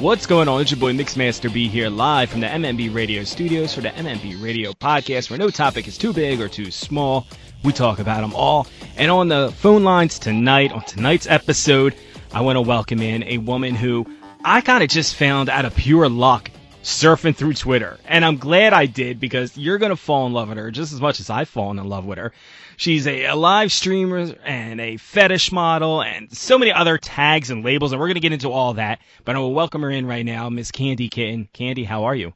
What's going on? It's your boy Mixmaster B here live from the MMB Radio studios for the MMB Radio podcast where no topic is too big or too small. We talk about them all. And on the phone lines tonight, on tonight's episode, I want to welcome in a woman who I kind of just found out of pure luck surfing through Twitter. And I'm glad I did because you're going to fall in love with her just as much as I've fallen in love with her. She's a, a, live streamer and a fetish model and so many other tags and labels. And we're going to get into all that. But I will welcome her in right now, Miss Candy Kitten. Candy, how are you?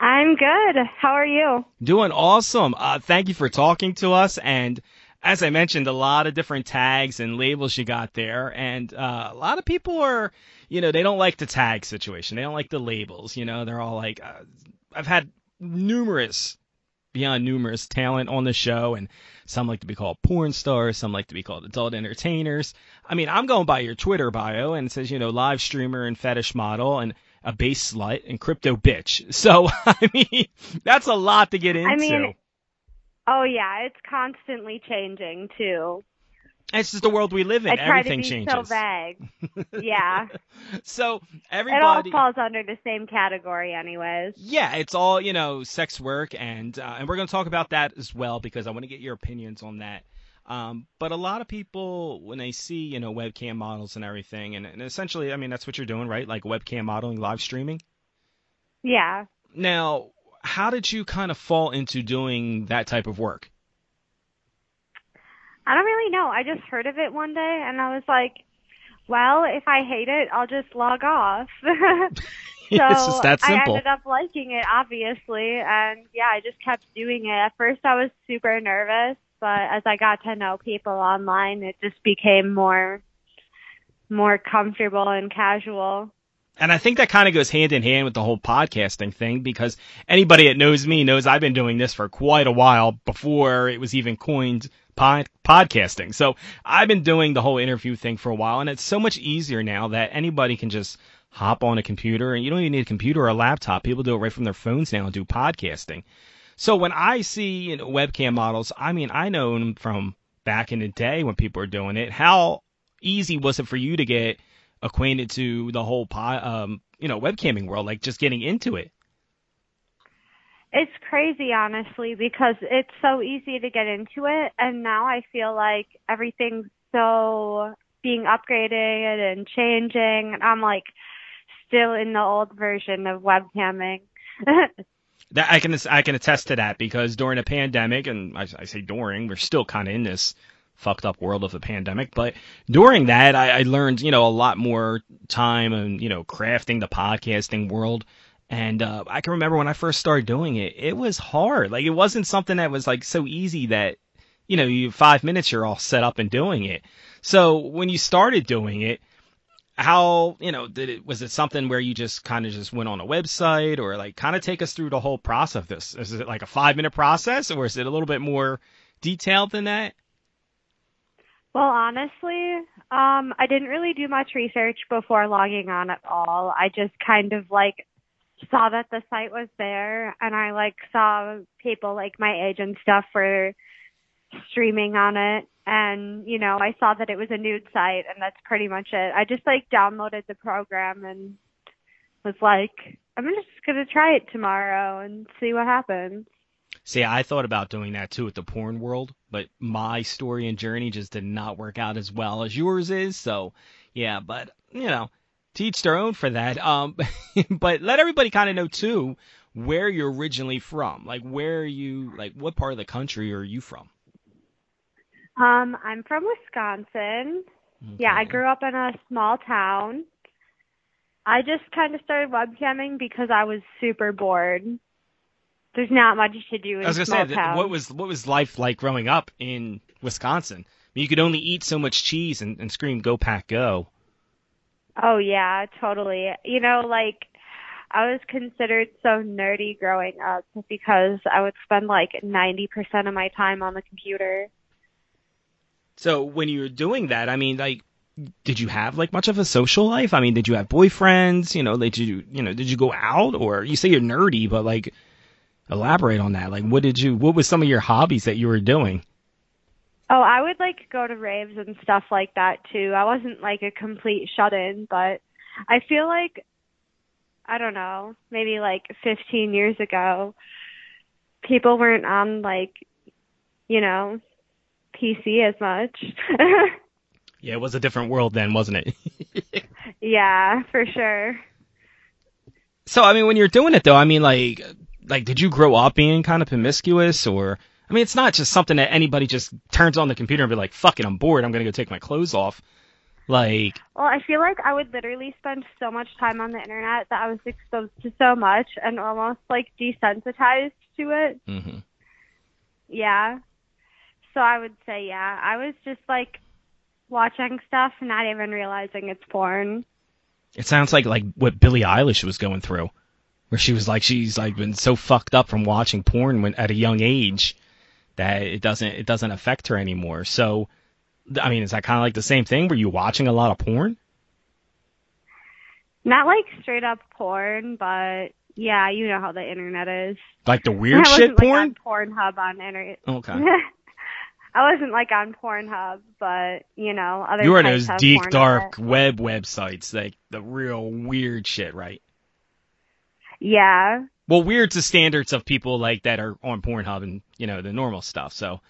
I'm good. How are you? Doing awesome. Uh, thank you for talking to us. And as I mentioned, a lot of different tags and labels you got there, and uh, a lot of people are, you know, they don't like the tag situation. They don't like the labels. You know, they're all like, uh, I've had numerous, beyond numerous talent on the show, and some like to be called porn stars, some like to be called adult entertainers. I mean, I'm going by your Twitter bio, and it says, you know, live streamer and fetish model, and a base slut and crypto bitch. So, I mean, that's a lot to get into. I mean, Oh yeah, it's constantly changing too. It's just the world we live in. I try Everything to be changes. so vague. Yeah. so everybody. It all falls under the same category, anyways. Yeah, it's all you know, sex work, and uh, and we're going to talk about that as well because I want to get your opinions on that. Um, but a lot of people, when they see you know webcam models and everything, and, and essentially, I mean, that's what you're doing, right? Like webcam modeling, live streaming. Yeah. Now, how did you kind of fall into doing that type of work? I don't really know. I just heard of it one day and I was like, well, if I hate it, I'll just log off. so it's just that simple. I ended up liking it, obviously, and yeah, I just kept doing it. At first, I was super nervous, but as I got to know people online, it just became more, more comfortable and casual. And I think that kind of goes hand in hand with the whole podcasting thing because anybody that knows me knows I've been doing this for quite a while before it was even coined pod- podcasting. So I've been doing the whole interview thing for a while and it's so much easier now that anybody can just hop on a computer and you don't even need a computer or a laptop. People do it right from their phones now and do podcasting. So when I see you know, webcam models, I mean, I know them from back in the day when people were doing it. How easy was it for you to get – acquainted to the whole um, you know webcamming world, like just getting into it? It's crazy, honestly, because it's so easy to get into it, and now I feel like everything's so being upgraded and changing, and I'm like still in the old version of webcamming. that I can I can attest to that because during a pandemic, and I, I say during, we're still kind of in this fucked up world of the pandemic. But during that, I, I learned, you know, a lot more time and, you know, crafting the podcasting world. And uh, I can remember when I first started doing it, it was hard. Like, it wasn't something that was like so easy that, you know, you five minutes you're all set up and doing it. So when you started doing it, how you know did it was it something where you just kind of just went on a website or like kind of take us through the whole process of this is it like a five minute process or is it a little bit more detailed than that well, honestly, um, I didn't really do much research before logging on at all. I just kind of like saw that the site was there and I like saw people like my age and stuff were streaming on it and you know, I saw that it was a nude site and that's pretty much it. I just like downloaded the program and was like, I'm just gonna try it tomorrow and see what happens. See, I thought about doing that too with the porn world, but my story and journey just did not work out as well as yours is. So, yeah, but you know, teach their own for that. Um, but let everybody kind of know too where you're originally from. Like, where are you? Like, what part of the country are you from? Um, I'm from Wisconsin. Okay. Yeah, I grew up in a small town. I just kind of started webcamming because I was super bored. There's not much to do in I was gonna small say, towns. what was what was life like growing up in Wisconsin? I mean, you could only eat so much cheese and, and scream "Go Pack Go." Oh yeah, totally. You know, like I was considered so nerdy growing up because I would spend like 90% of my time on the computer. So when you were doing that, I mean, like, did you have like much of a social life? I mean, did you have boyfriends? You know, did you, you know, did you go out or you say you're nerdy, but like, elaborate on that. Like, what did you? What was some of your hobbies that you were doing? Oh, I would like go to raves and stuff like that too. I wasn't like a complete shut-in, but I feel like I don't know, maybe like 15 years ago, people weren't on like, you know, PC as much. yeah, it was a different world then, wasn't it? yeah, for sure. So, I mean, when you're doing it though, I mean, like, like, did you grow up being kind of promiscuous or? I mean, it's not just something that anybody just turns on the computer and be like, "Fuck it, I'm bored. I'm gonna go take my clothes off." Like, well, I feel like I would literally spend so much time on the internet that I was exposed to so much and almost like desensitized to it. hmm Yeah. So I would say, yeah, I was just like watching stuff, and not even realizing it's porn. It sounds like like what Billie Eilish was going through, where she was like she's like been so fucked up from watching porn when at a young age that it doesn't it doesn't affect her anymore. So I mean, is that kind of like the same thing? Were you watching a lot of porn? Not like straight up porn, but yeah, you know how the internet is. Like the weird I shit porn? Like, on Pornhub on internet. Okay. I wasn't like on Pornhub, but you know, other You were on those deep dark web websites, like the real weird shit, right? Yeah. Well, weird to standards of people like that are on Pornhub and you know the normal stuff. So,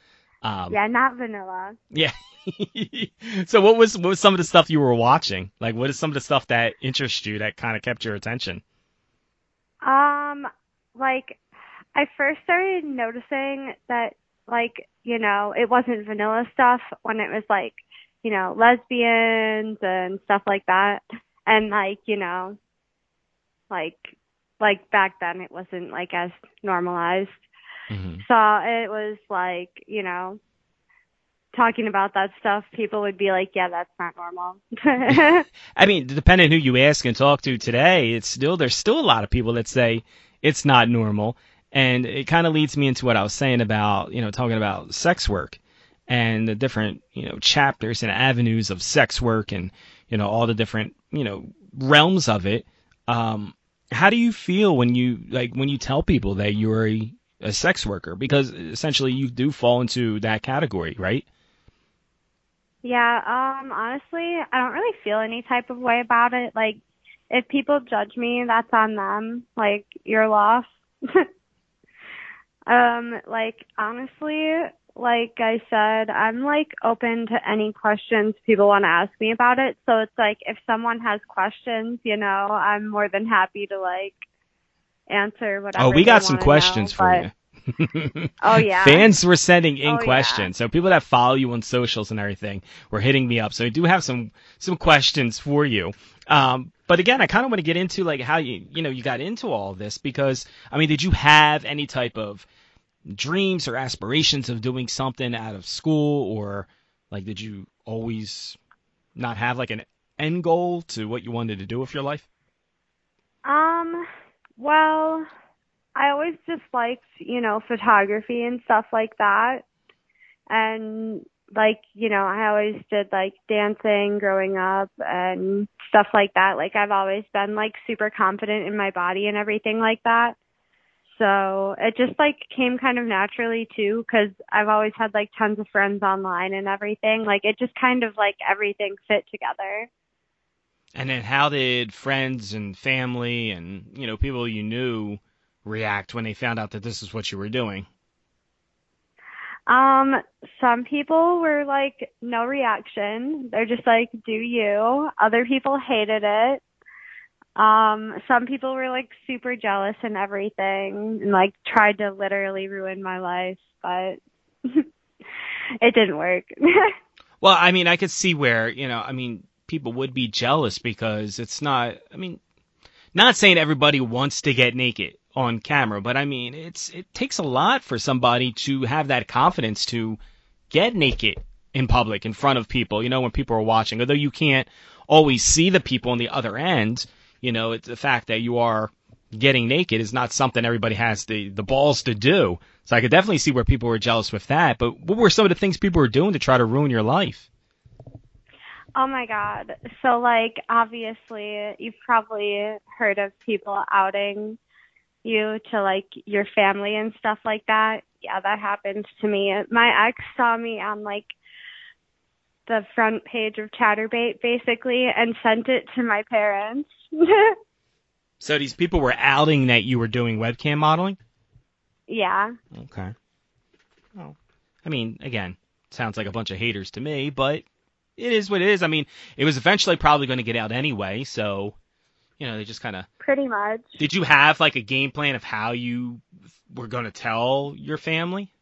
um, Yeah, not vanilla. Yeah. so what was what was some of the stuff you were watching? Like what is some of the stuff that interests you that kind of kept your attention? Um, like I first started noticing that like, you know, it wasn't vanilla stuff when it was like, you know, lesbians and stuff like that. And like, you know, like like back then it wasn't like as normalized. Mm-hmm. So it was like, you know, talking about that stuff, people would be like, yeah, that's not normal. I mean, depending who you ask and talk to today, it's still there's still a lot of people that say it's not normal, and it kind of leads me into what I was saying about you know talking about sex work and the different you know chapters and avenues of sex work and you know all the different you know realms of it. Um, how do you feel when you like when you tell people that you're a, a sex worker because essentially you do fall into that category, right? Yeah, um, honestly, I don't really feel any type of way about it. Like, if people judge me, that's on them. Like, your loss. um, like, honestly, like I said, I'm like open to any questions people want to ask me about it. So it's like, if someone has questions, you know, I'm more than happy to like answer whatever. Oh, we got some questions know, for but- you. Oh, yeah. Fans were sending in Oh, yeah. questions. So people that follow you on socials and everything were hitting me up. So I do have some some questions for you. Um, but again, I kind of want to get into like how you you know you got into all this because I mean, did you have any type of dreams or aspirations of doing something out of school or like did you always not have like an end goal to what you wanted to do with your life? Um, well, I always just liked, you know, photography and stuff like that. And like, you know, I always did like dancing growing up and stuff like that. Like I've always been like super confident in my body and everything like that. So it just like came kind of naturally too cuz I've always had like tons of friends online and everything. Like it just kind of like everything fit together. And then how did friends and family and, you know, people you knew react when they found out that this is what you were doing? Um, some people were like, no reaction. They're just like, do you. Other people hated it. Um, some people were like super jealous and everything and like tried to literally ruin my life, but it didn't work. Well, I mean, I could see where, you know, I mean, people would be jealous because it's not, I mean, not saying everybody wants to get naked on camera, but I mean, it's, it takes a lot for somebody to have that confidence to get naked in public in front of people, you know, when people are watching. Although you can't always see the people on the other end, you know, it's the fact that you are getting naked is not something everybody has the, the balls to do. So I could definitely see where people were jealous with that. But what were some of the things people were doing to try to ruin your life? oh my god. So like obviously you've probably heard of people outing you to like your family and stuff like that. Yeah, that happens to me. My ex saw me on like the front page of Chaturbate basically and sent it to my parents. So these people were outing that you were doing webcam modeling? yeah. Okay. Well, I mean, again, sounds like a bunch of haters to me, but it is what it is. I mean, it was eventually probably going to get out anyway, so you know, they just kind of Pretty much. Did you have like a game plan of how you were going to tell your family?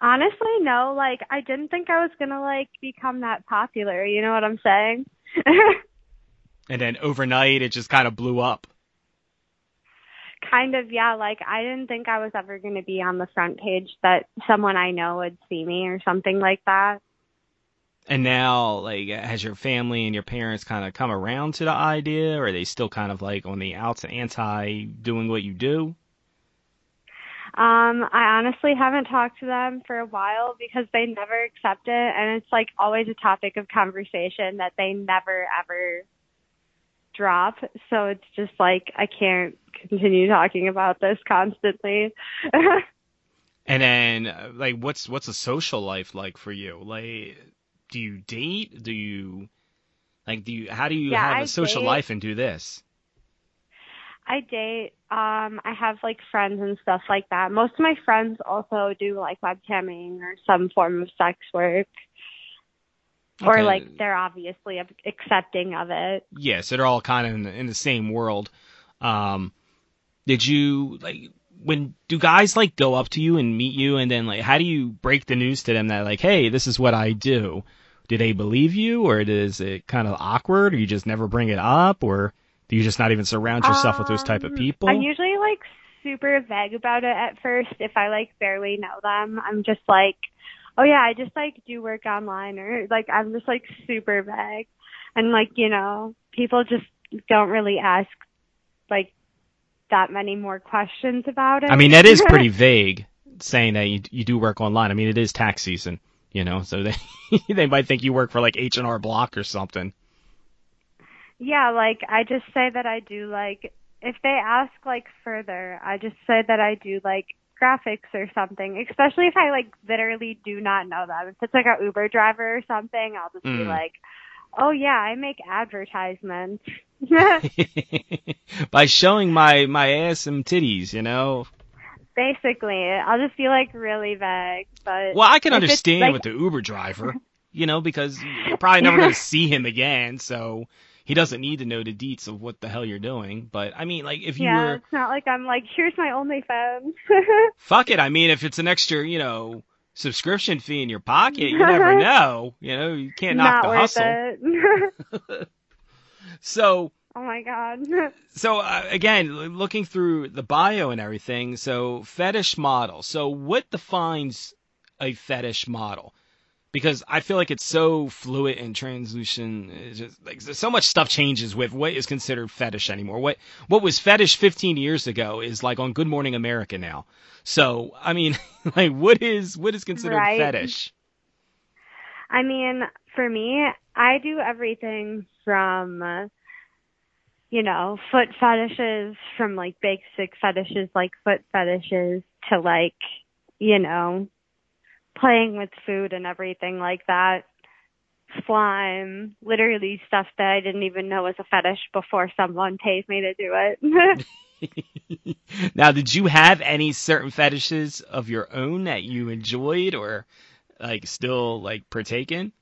Honestly, no. Like, I didn't think I was gonna like become that popular. You know what I'm saying? And then overnight it just kind of blew up. kind of, yeah. Like, I didn't think I was ever gonna be on the front page that someone I know would see me or something like that. And now, like, has your family and your parents kind of come around to the idea, or are they still kind of like on the outs anti doing what you do? Um, I honestly haven't talked to them for a while because they never accept it, and it's like always a topic of conversation that they never ever drop. So it's just like I can't continue talking about this constantly. And then, uh, like, what's what's a social life like for you? Like, do you date? Do you like? Do you how do you Yeah, have I a social date. life and do this? I date. Um, I have like friends and stuff like that. Most of my friends also do like webcamming or some form of sex work, or like they're obviously accepting of it. Yeah, so they're all kind of in the, in the same world. Um, did you like when do guys like go up to you and meet you and then like how do you break the news to them that like hey this is what I do? Do they believe you or is it kind of awkward or you just never bring it up or do you just not even surround yourself with those type of Um, people? I'm usually like super vague about it at first if I like barely know them. I'm just like, oh yeah, I just like do work online or like I'm just like super vague. And like, you know, people just don't really ask like that many more questions about it. I mean that is pretty vague saying that you you do work online. I mean it is tax season, you know, so they they might think you work for like H&R Block or something. Yeah, like I just say that I do like if they ask like further, I just say that I do like graphics or something. Especially if I like literally do not know them. If it's like a Uber driver or something, I'll just be Mm. like, "Oh yeah, I make advertisements." By showing my my ass and titties, you know. Basically, I'll just be like really vague, but Well, I can understand like- with the Uber driver, you know, because you're probably never going to see him again, so he doesn't need to know the deets of what the hell you're doing. But I mean, like, if you yeah, were, it's not like I'm like, "Here's my OnlyFans." fuck it. I mean, if it's an extra, you know, subscription fee in your pocket, you never know. You know, you can't knock not the hustle. it. So, oh my god. so uh, again, looking through the bio and everything, so fetish model. So, what defines a fetish model? Because I feel like it's so fluid and translucent. It's just like so much stuff changes with what is considered fetish anymore. What what was fetish 15 years ago is like on Good Morning America now. So, I mean, like what is what is considered Right. fetish? I mean, for me, I do everything from, uh, you know, foot fetishes, from like basic fetishes like foot fetishes to like, you know, playing with food and everything like that. Slime, literally stuff that I didn't even know was a fetish before someone paid me to do it. now, did you have any certain fetishes of your own that you enjoyed or like still like partake in?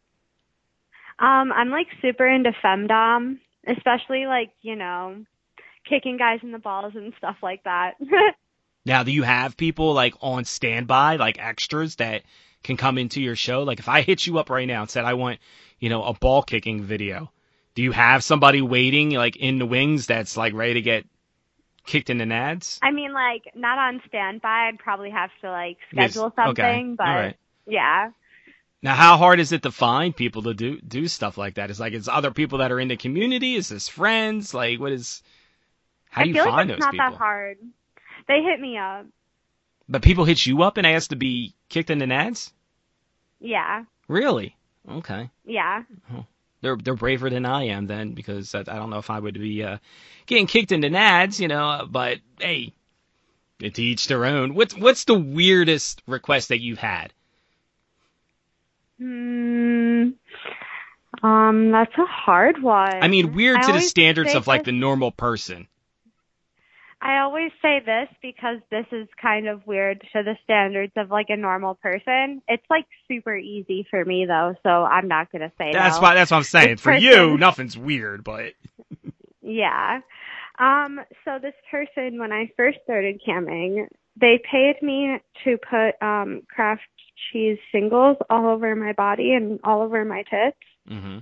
Um, I'm like super into femdom, especially like, you know, kicking guys in the balls and stuff like that. Now, do you have people like on standby, like extras that can come into your show? Like if I hit you up right now and said I want, you know, a ball kicking video, do you have somebody waiting like in the wings that's like ready to get kicked in the nads? I mean, like, not on standby. I'd probably have to like Yes, schedule okay, something, but all right. yeah. Now, how hard is it to find people to do do stuff like that? Is like it's other people that are in the community? Is this friends? Like what is? How do you find like it's those not that hard. They hit me up. But people hit you up and ask to be kicked in the nads? Yeah, Really? Okay. yeah. They're they're braver than I am then because I, I don't know if I would be uh, getting kicked in the nads, you know. But hey, to each their own. What's what's the weirdest request that you've had? Hmm. Um, that's a hard one. I mean, weird I to the standards of like the normal person. I always say this because this is kind of weird to the standards of like a normal person. It's like super easy for me though, so I'm not gonna say That's no. why. That's what I'm saying. This For person- you, nothing's weird, but Yeah. Um, so this person, when I first started camming, they paid me to put um Kraft cheese singles all over my body and all over my tits. Mm-hmm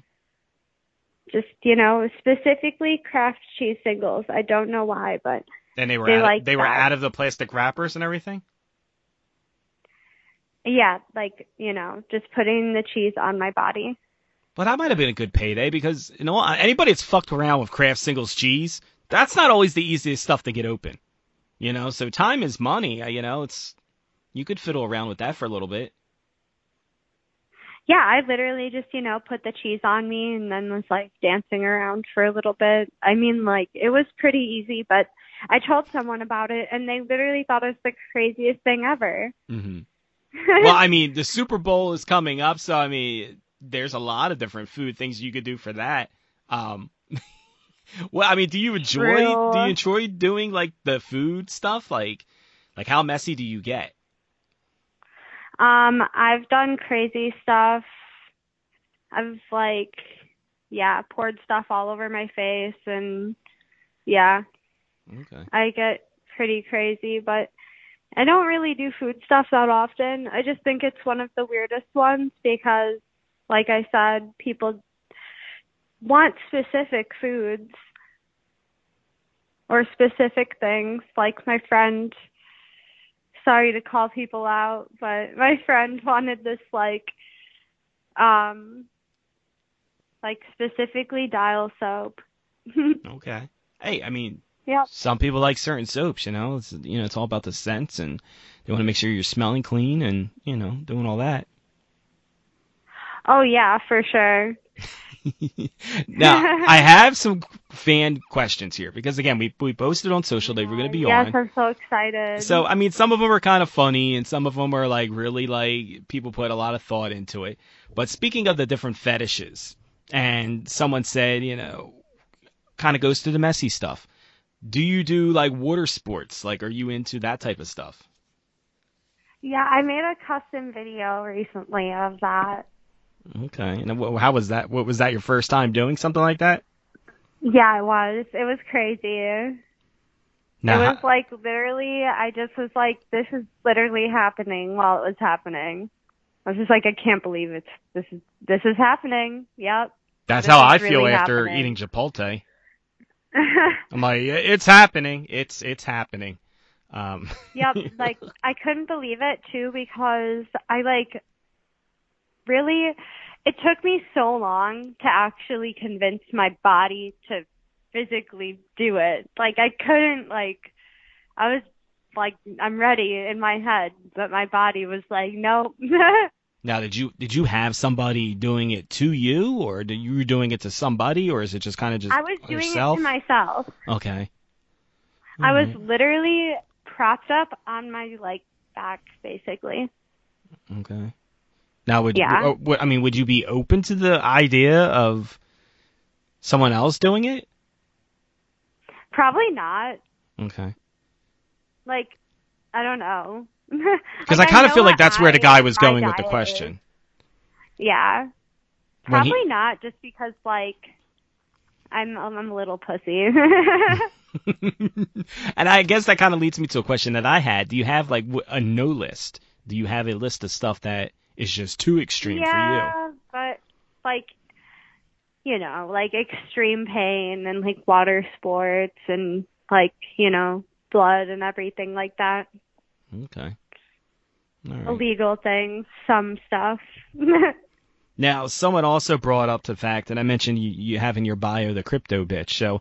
Just, you know, specifically Kraft cheese singles. I don't know why, but and they were They out, like they were that. out of the plastic wrappers and everything. yeah, like, you know, just putting the cheese on my body. But that might have been a good payday because you know anybody that's fucked around with Kraft Singles cheese, that's not always the easiest stuff to get open. You know, so time is money. uh, You know, it's you could fiddle around with that for a little bit. Yeah, I literally just, you know, put the cheese on me and then was like dancing around for a little bit. I mean, like, it was pretty easy, but I told someone about it and they literally thought it was the craziest thing ever. hmm well, I mean, the Super Bowl is coming up, so I mean, there's a lot of different food things you could do for that. Um, well, I mean, do you enjoy True. do you enjoy doing like the food stuff? Like, like how messy do you get? Um, I've done crazy stuff. I've like, yeah, poured stuff all over my face and yeah, Okay. I get pretty crazy, but I don't really do food stuff that often. I just think it's one of the weirdest ones because, like I said, people want specific foods or specific things. Like my friend, sorry to call people out, but my friend wanted this like, um, like specifically Dial soap. Okay. Hey, I mean, Yep. some people like certain soaps, you know. It's you know, it's all about the scents and they want to make sure you're smelling clean and, you know, doing all that. Oh yeah, for sure. now, I have some fan questions here because again, we we posted on social they were going to be yes, on. Yes, I'm so excited. So, I mean, some of them are kind of funny and some of them are like really like people put a lot of thought into it. But speaking of the different fetishes, and someone said, you know, kind of goes to the messy stuff. Do you do like water sports? Like, are you into that type of stuff? yeah, I made a custom video recently of that. Okay. And how was that? What was that your first time doing something like that? Yeah, it was. It was crazy. Now, it was like literally, I just was like, this is literally happening while it was happening. I was just like, I can't believe it's this is this is happening. Yep. that's this how I feel after happening. eating Chipotle. I'm like, it's happening. It's it's happening. Um, yep. Like I couldn't believe it too because I like really it took me so long to actually convince my body to physically do it. Like I couldn't like I was like I'm ready in my head, but my body was like, nope. Now, did you did you have somebody doing it to you, or did you were doing it to somebody, or is it just kind of just I was doing yourself? it to myself. Okay. I was Alright, literally propped up on my like back basically. okay. Now, would Yeah. Uh, what- I mean, would you be open to the idea of someone else doing it? Probably not. Okay. Like I don't know. Because Like, I kind of feel like that's where the guy was going with the question. is. Yeah. When he- Probably not, just because like I'm I'm a little pussy. and I guess that kind of leads me to a question that I had. Do you have like a no list? Do you have a list of stuff that is just too extreme for you? yeah, but like you know, like extreme pain and like water sports and like you know blood and everything like that. Okay. Right. Illegal things, some stuff. Now, someone also brought up the fact that I mentioned you, you have in your bio the crypto bitch. So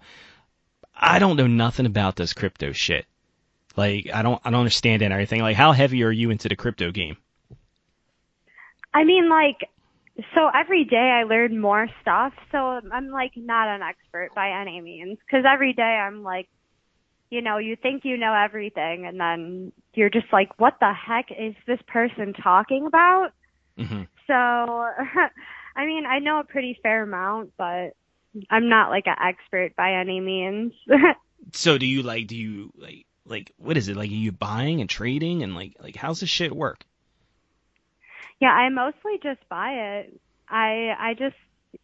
I don't know nothing about this crypto shit. Like I don't I don't understand it and everything. Like how heavy are you into the crypto game? I mean, like, so every day I learn more stuff. So I'm like not an expert by any means, because every day I'm like, you know, you think you know everything, and then you're just like, what the heck is this person talking about? hmm So I mean, I know a pretty fair amount, but I'm not like an expert by any means. So do you like do you like like what is it like? Are you buying and trading and like like how's this shit work? yeah, I mostly just buy it. I I just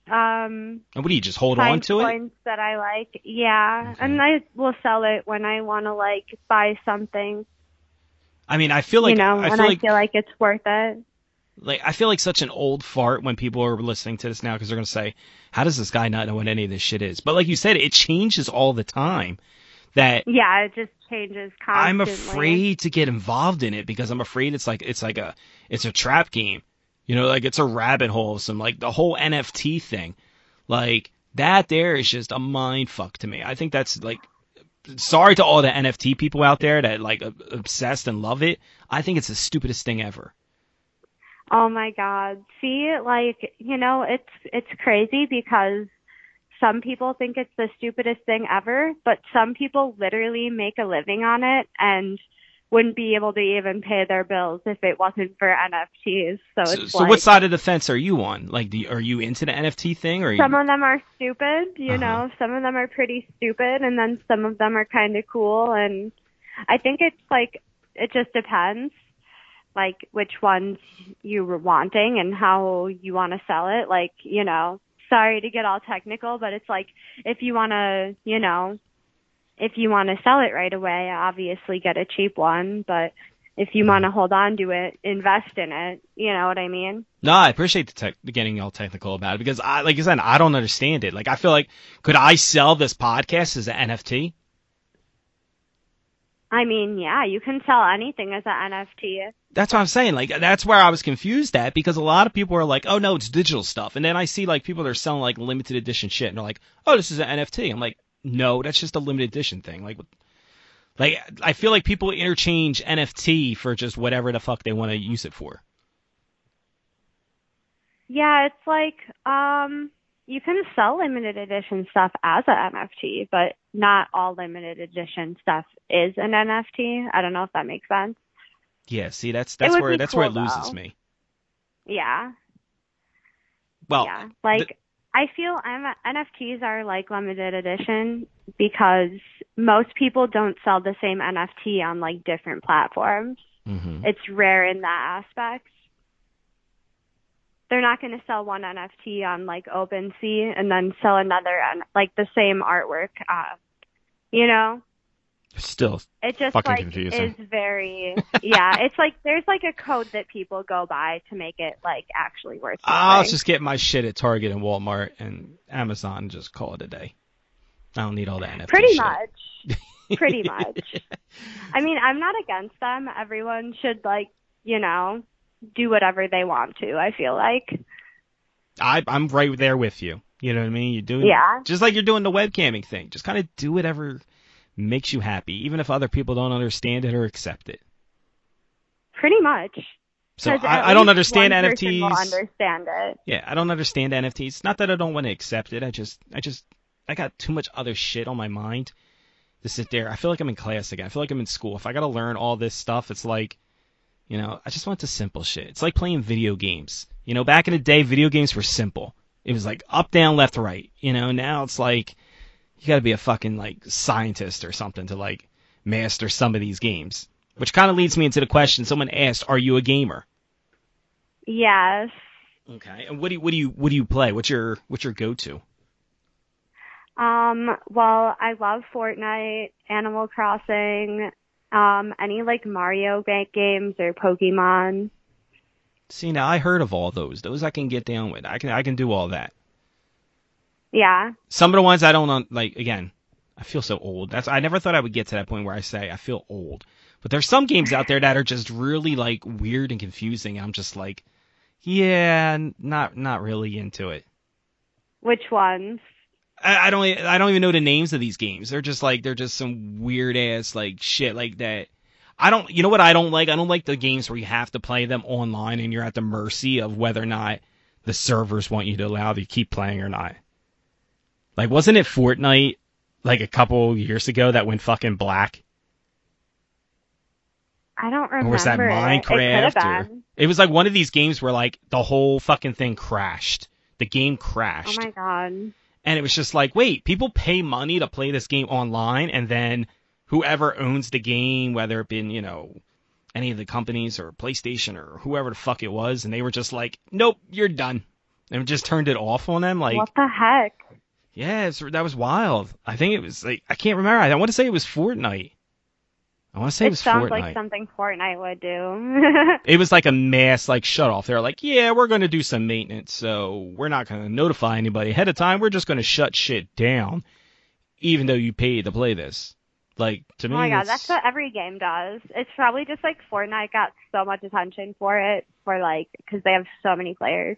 um And what do you just hold on to it? that I like. Yeah, Okay. and I will sell it when I want to like buy something. I mean, I feel like you know, I feel I like feel like it's worth it. like I feel like such an old fart when people are listening to this now because they're gonna say, "How does this guy not know what any of this shit is?" But like you said, it changes all the time. That Yeah, it just changes constantly. I'm afraid to get involved in it because I'm afraid it's like it's like a it's a trap game. You know, like it's a rabbit hole of some like the whole NFT thing. Like that there is just a mind fuck to me. I think that's like sorry to all the NFT people out there that like obsessed and love it. I think it's the stupidest thing ever. Oh my god. See, like, you know, it's it's crazy because some people think it's the stupidest thing ever, but some people literally make a living on it and wouldn't be able to even pay their bills if it wasn't for NFTs. So So, it's so like what side of the fence are you on? Like, do you, are you into the NFT thing or are you, some of them are stupid, you Uh-huh. know, some of them are pretty stupid and then some of them are kind of cool and I think it's like it just depends like which ones you were wanting and how you want to sell it like, you know, sorry to get all technical, but it's like if you want to, you know, if you want to sell it right away, obviously get a cheap one, but if you want to hold on to it, invest in it, you know what I mean? No, I appreciate the tech, getting all technical about it because I, like I said, I don't understand it. Like, I feel like, could I sell this podcast as an NFT? I mean, yeah, you can sell anything as an NFT. That's what I'm saying. Like, that's where I was confused at because a lot of people are like, oh no, it's digital stuff. And then I see like people that are selling like limited edition shit and they're like, oh, this is an NFT. I'm like, no, that's just a limited edition thing. Like, like, I feel like people interchange NFT for just whatever the fuck they want to use it for. Yeah, it's like um you can sell limited edition stuff as an NFT, but not all limited edition stuff is an NFT. I don't know if that makes sense. Yeah, see, that's that's where that's where it loses though. me. Yeah. Well, yeah. Like I feel NFTs are like limited edition because most people don't sell the same NFT on like different platforms. mhm. It's rare in that aspect. They're not going to sell one NFT on like OpenSea and then sell another on like the same artwork. Uh, you know, still, it just Fucking like confusing. is very yeah. It's like there's like a code that people go by to make it like actually worth. It. I'll just get my shit at Target and Walmart and Amazon and just call it a day. I don't need all that NFT pretty shit. much. Pretty much. I mean, I'm not against them. Everyone should like you know do whatever they want to. I feel like. I, I'm right there with you. You know what I mean? You're doing Yeah. just like you're doing the webcamming thing. Just kind of do whatever makes you happy, even if other people don't understand it or accept it. Pretty much. So I, I don't understand NFTs. Understand it. Yeah, I don't understand NFTs. Not that I don't want to accept it. I just, I just, I got too much other shit on my mind to sit there. I feel like I'm in class again. I feel like I'm in school. If I got to learn all this stuff, it's like, you know, I just want the simple shit. It's like playing video games. You know, back in the day, video games were simple. It was like up, down, left, right. You know, now it's like you got to be a fucking like scientist or something to like master some of these games. Which kind of leads me into the question someone asked, "Are you a gamer?" Yes. Okay. And what do you, what do you what do you play? What's your what's your go to? Um, well, I love Fortnite, Animal Crossing, um, any like Mario ga- games or Pokemon. See now I heard of all those. Those I can get down with. I can I can do all that. Yeah. Some of the ones I don't like again. I feel so old. That's I never thought I would get to that point where I say I feel old. But there's some games out there that are just really like weird and confusing. And I'm just like, yeah, not not really into it. Which ones? I, I don't I don't even know the names of these games. They're just like they're just some weird ass like shit like that. I don't you know what I don't like? I don't like the games where you have to play them online and you're at the mercy of whether or not the servers want you to allow you to keep playing or not. Like wasn't it Fortnite like a couple years ago that went fucking black? I don't remember. Or was that it. It Minecraft? Or, it was like one of these games where like the whole fucking thing crashed. The game crashed. Oh my god. and it was just like, wait, people pay money to play this game online, and then whoever owns the game, whether it been you know any of the companies or PlayStation or whoever the fuck it was, and they were just like, nope, you're done, and just turned it off on them. Like, what the heck? Yeah, it's, that was wild. I think it was like I can't remember. I want to say it was Fortnite. I want to say it, It was sounds Fortnite. like something Fortnite would do. it was like a mass like shut off. They're like, yeah, we're going to do some maintenance, so we're not going to notify anybody ahead of time. We're just going to shut shit down, even though you paid to play this. Like to me, oh me, my god, it's- that's what every game does. It's probably just like Fortnite got so much attention for it, for like, because they have so many players.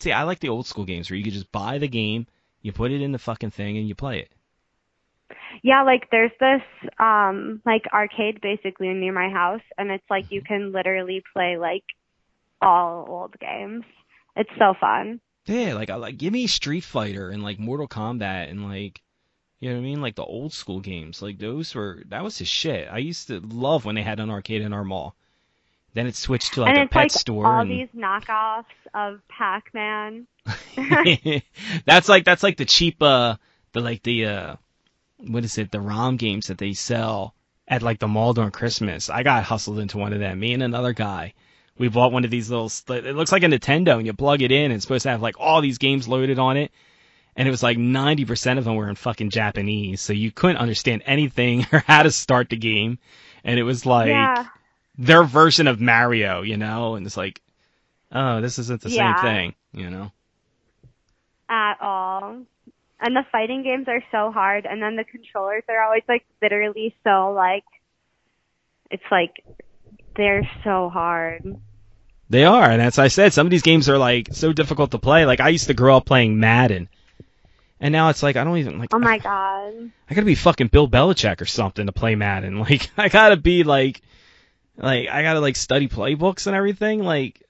see, I like the old school games where you could just buy the game, you put it in the fucking thing, and you play it. Yeah, like there's this um like arcade basically near my house and it's like you can literally play like all old games. It's so fun. Yeah, like I like give me Street Fighter and like Mortal Kombat and like you know what I mean, like the old school games. Like those were that was his shit. I used to love when they had an arcade in our mall. Then it switched to like and a it's pet like store all and these knockoffs of Pac-Man. that's like that's like the cheap uh the like the uh what is it the ROM games that they sell at like the mall during Christmas. I got hustled into one of them. Me and another guy. We bought one of these little. It looks like a Nintendo, and you plug it in, and it's supposed to have like all these games loaded on it. And it was like 90% of them were in fucking Japanese, so you couldn't understand anything or how to start the game. And it was like yeah. their version of Mario, you know. And it's like, oh, this isn't the Yeah. same thing, you know. At all. And the fighting games are so hard and then the controllers are always like literally so like it's like they're so hard. They are, and as I said, some of these games are like so difficult to play. Like I used to grow up playing Madden, and now it's like I don't even like. Oh my god. I gotta be fucking Bill Belichick or something to play Madden. Like I gotta be like, like I gotta like study playbooks and everything. Like,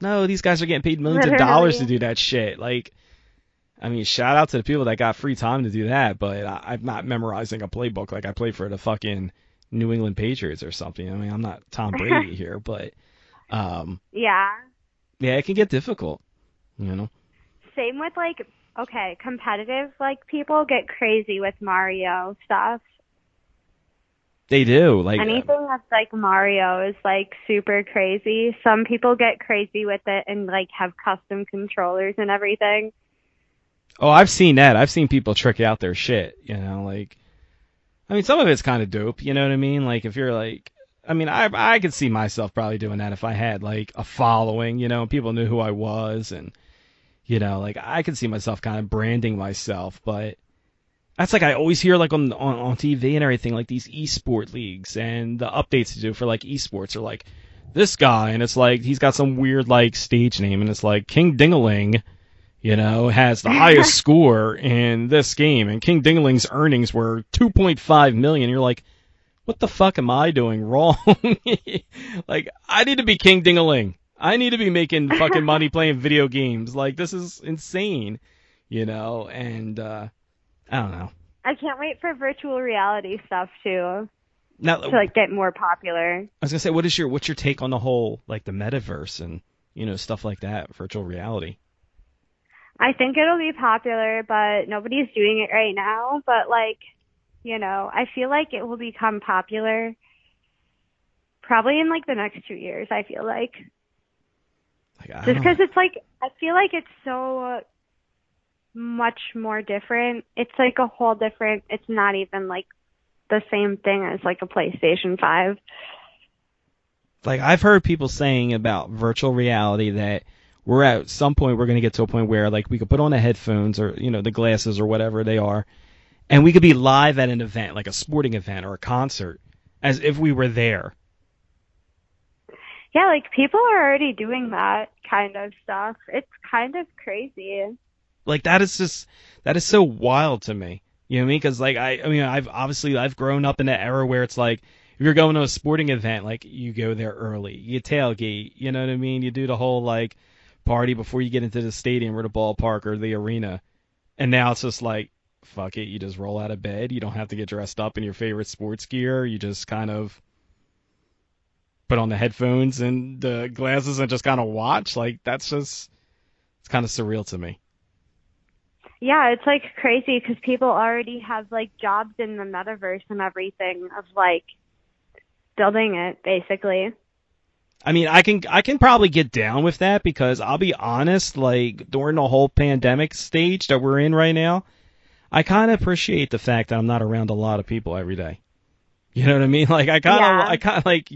no, these guys are getting paid millions of dollars to do that shit. Like, I mean, shout out to the people that got free time to do that, but I, I'm not memorizing a playbook like I play for the fucking New England Patriots or something. I mean, I'm not Tom Brady here, but um. Yeah. Yeah, it can get difficult. You know. Same with like okay, competitive like people get crazy with Mario stuff. They do. Like Anything that's like Mario is like super crazy. Some people get crazy with it and like have custom controllers and everything. Oh, I've seen that. I've seen people trick out their shit, you know, like I mean some of it's kind of dope, you know what I mean? Like if you're like I mean, I I could see myself probably doing that if I had like a following, you know, people knew who I was and you know, like I could see myself kind of branding myself, but that's like I always hear like on on, on TV and everything like these esport leagues and the updates to do for like esports are like this guy and it's like he's got some weird like stage name and it's like King Dingaling you know, has the highest score in this game, and King Dingling's earnings were 2.5 million. You're like, what the fuck am I doing wrong? like, I need to be King Dingaling. I need to be making fucking money playing video games. Like, this is insane, you know, and, uh, I don't know. I can't wait for virtual reality stuff too Now, to like get more popular. I was gonna say, what is your, what's your take on the whole, like, the metaverse and, you know, stuff like that, virtual reality? I think it'll be popular, but nobody's doing it right now. But like, you know, I feel like it will become popular probably in like the next two years. I feel like Like, I just because it's like I feel like it's so much more different. It's like a whole different. It's not even like the same thing as like a PlayStation Five. like I've heard people saying about virtual reality that we're at some point we're going to get to a point where like we could put on the headphones or you know the glasses or whatever they are and we could be live at an event like a sporting event or a concert as if we were there Yeah, like people are already doing that kind of stuff. It's kind of crazy. like that is just that is so wild to me you know what I mean because like I I mean I've obviously I've grown up in that era where it's like if you're going to a sporting event like you go there early you tailgate you know what I mean you do the whole like party before you get into the stadium or the ballpark or the arena and now it's just like fuck it you just roll out of bed you don't have to get dressed up in your favorite sports gear you just kind of put on the headphones and the glasses and just kind of watch like that's just It's kind of surreal to me. Yeah, it's like crazy because people already have like jobs in the metaverse and everything of like building it basically. I mean, I can I can probably get down with that because I'll be honest, like during the whole pandemic stage that we're in right now, I kind of appreciate the fact that I'm not around a lot of people every day. You know what I mean? Like I kind of Yeah. I kind of like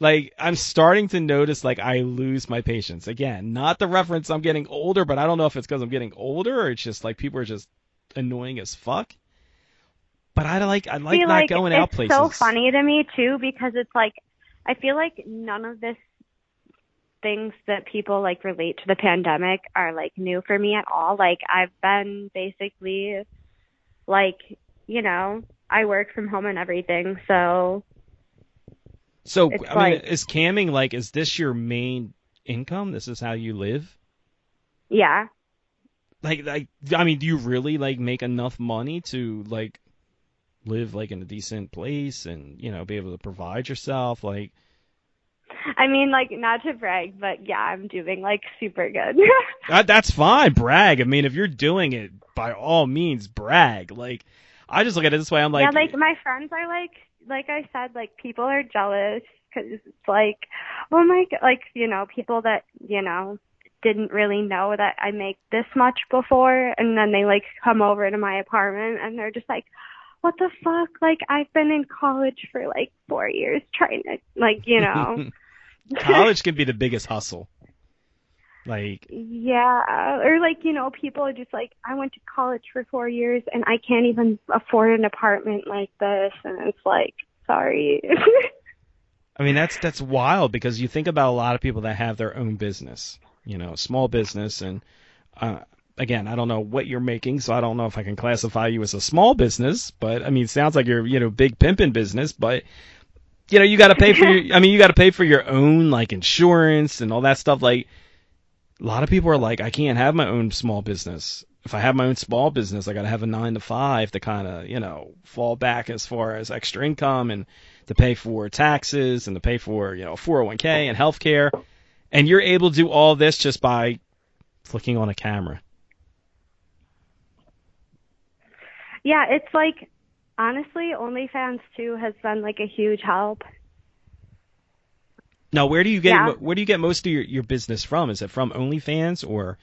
like I'm starting to notice like I lose my patience again. Not the reference I'm getting older, but I don't know if it's because I'm getting older or it's just like people are just annoying as fuck. But I like I like See, not like going it's out places. so funny to me too because it's like I feel like none of this things that people like relate to the pandemic are like new for me at all. Like I've been basically like, you know, I work from home and everything, so So I mean, is camming like is this your main income? This is how you live? yeah. Like like I mean, do you really like make enough money to like live like in a decent place and you know be able to provide yourself? Like I mean like not to brag, but yeah, I'm doing like super good. that, uh, that's fine, brag. I mean, if you're doing it, by all means, brag. Like I just look at it this way. I'm like, yeah, like my friends are like, like I said, like people are jealous because it's like, oh my god, like you know, people that you know didn't really know that I make this much before, and then they like come over to my apartment and they're just like, what the fuck? Like I've been in college for like four years trying to, like you know, college can be the biggest hustle. Like yeah, or like you know, people are just like, I went to college for four years and I can't even afford an apartment like this, and it's like, sorry. I mean, that's that's wild because you think about a lot of people that have their own business, you know, small business, and uh, again, I don't know what you're making, so I don't know if I can classify you as a small business, but I mean, it sounds like you're, you know, big pimping business, but you know, you got to pay for your, I mean, you got to pay for your own like insurance and all that stuff. Like, a lot of people are like, I can't have my own small business. If I have my own small business, I got to have a nine to five to kind of, you know, fall back as far as extra income and to pay for taxes and to pay for, you know, 401k and healthcare. And you're able to do all this just by flicking on a camera. Yeah, it's like honestly, OnlyFans too has been like a huge help. Now, where do you get Yeah. where do you get most of your, your business from? Is it from OnlyFans or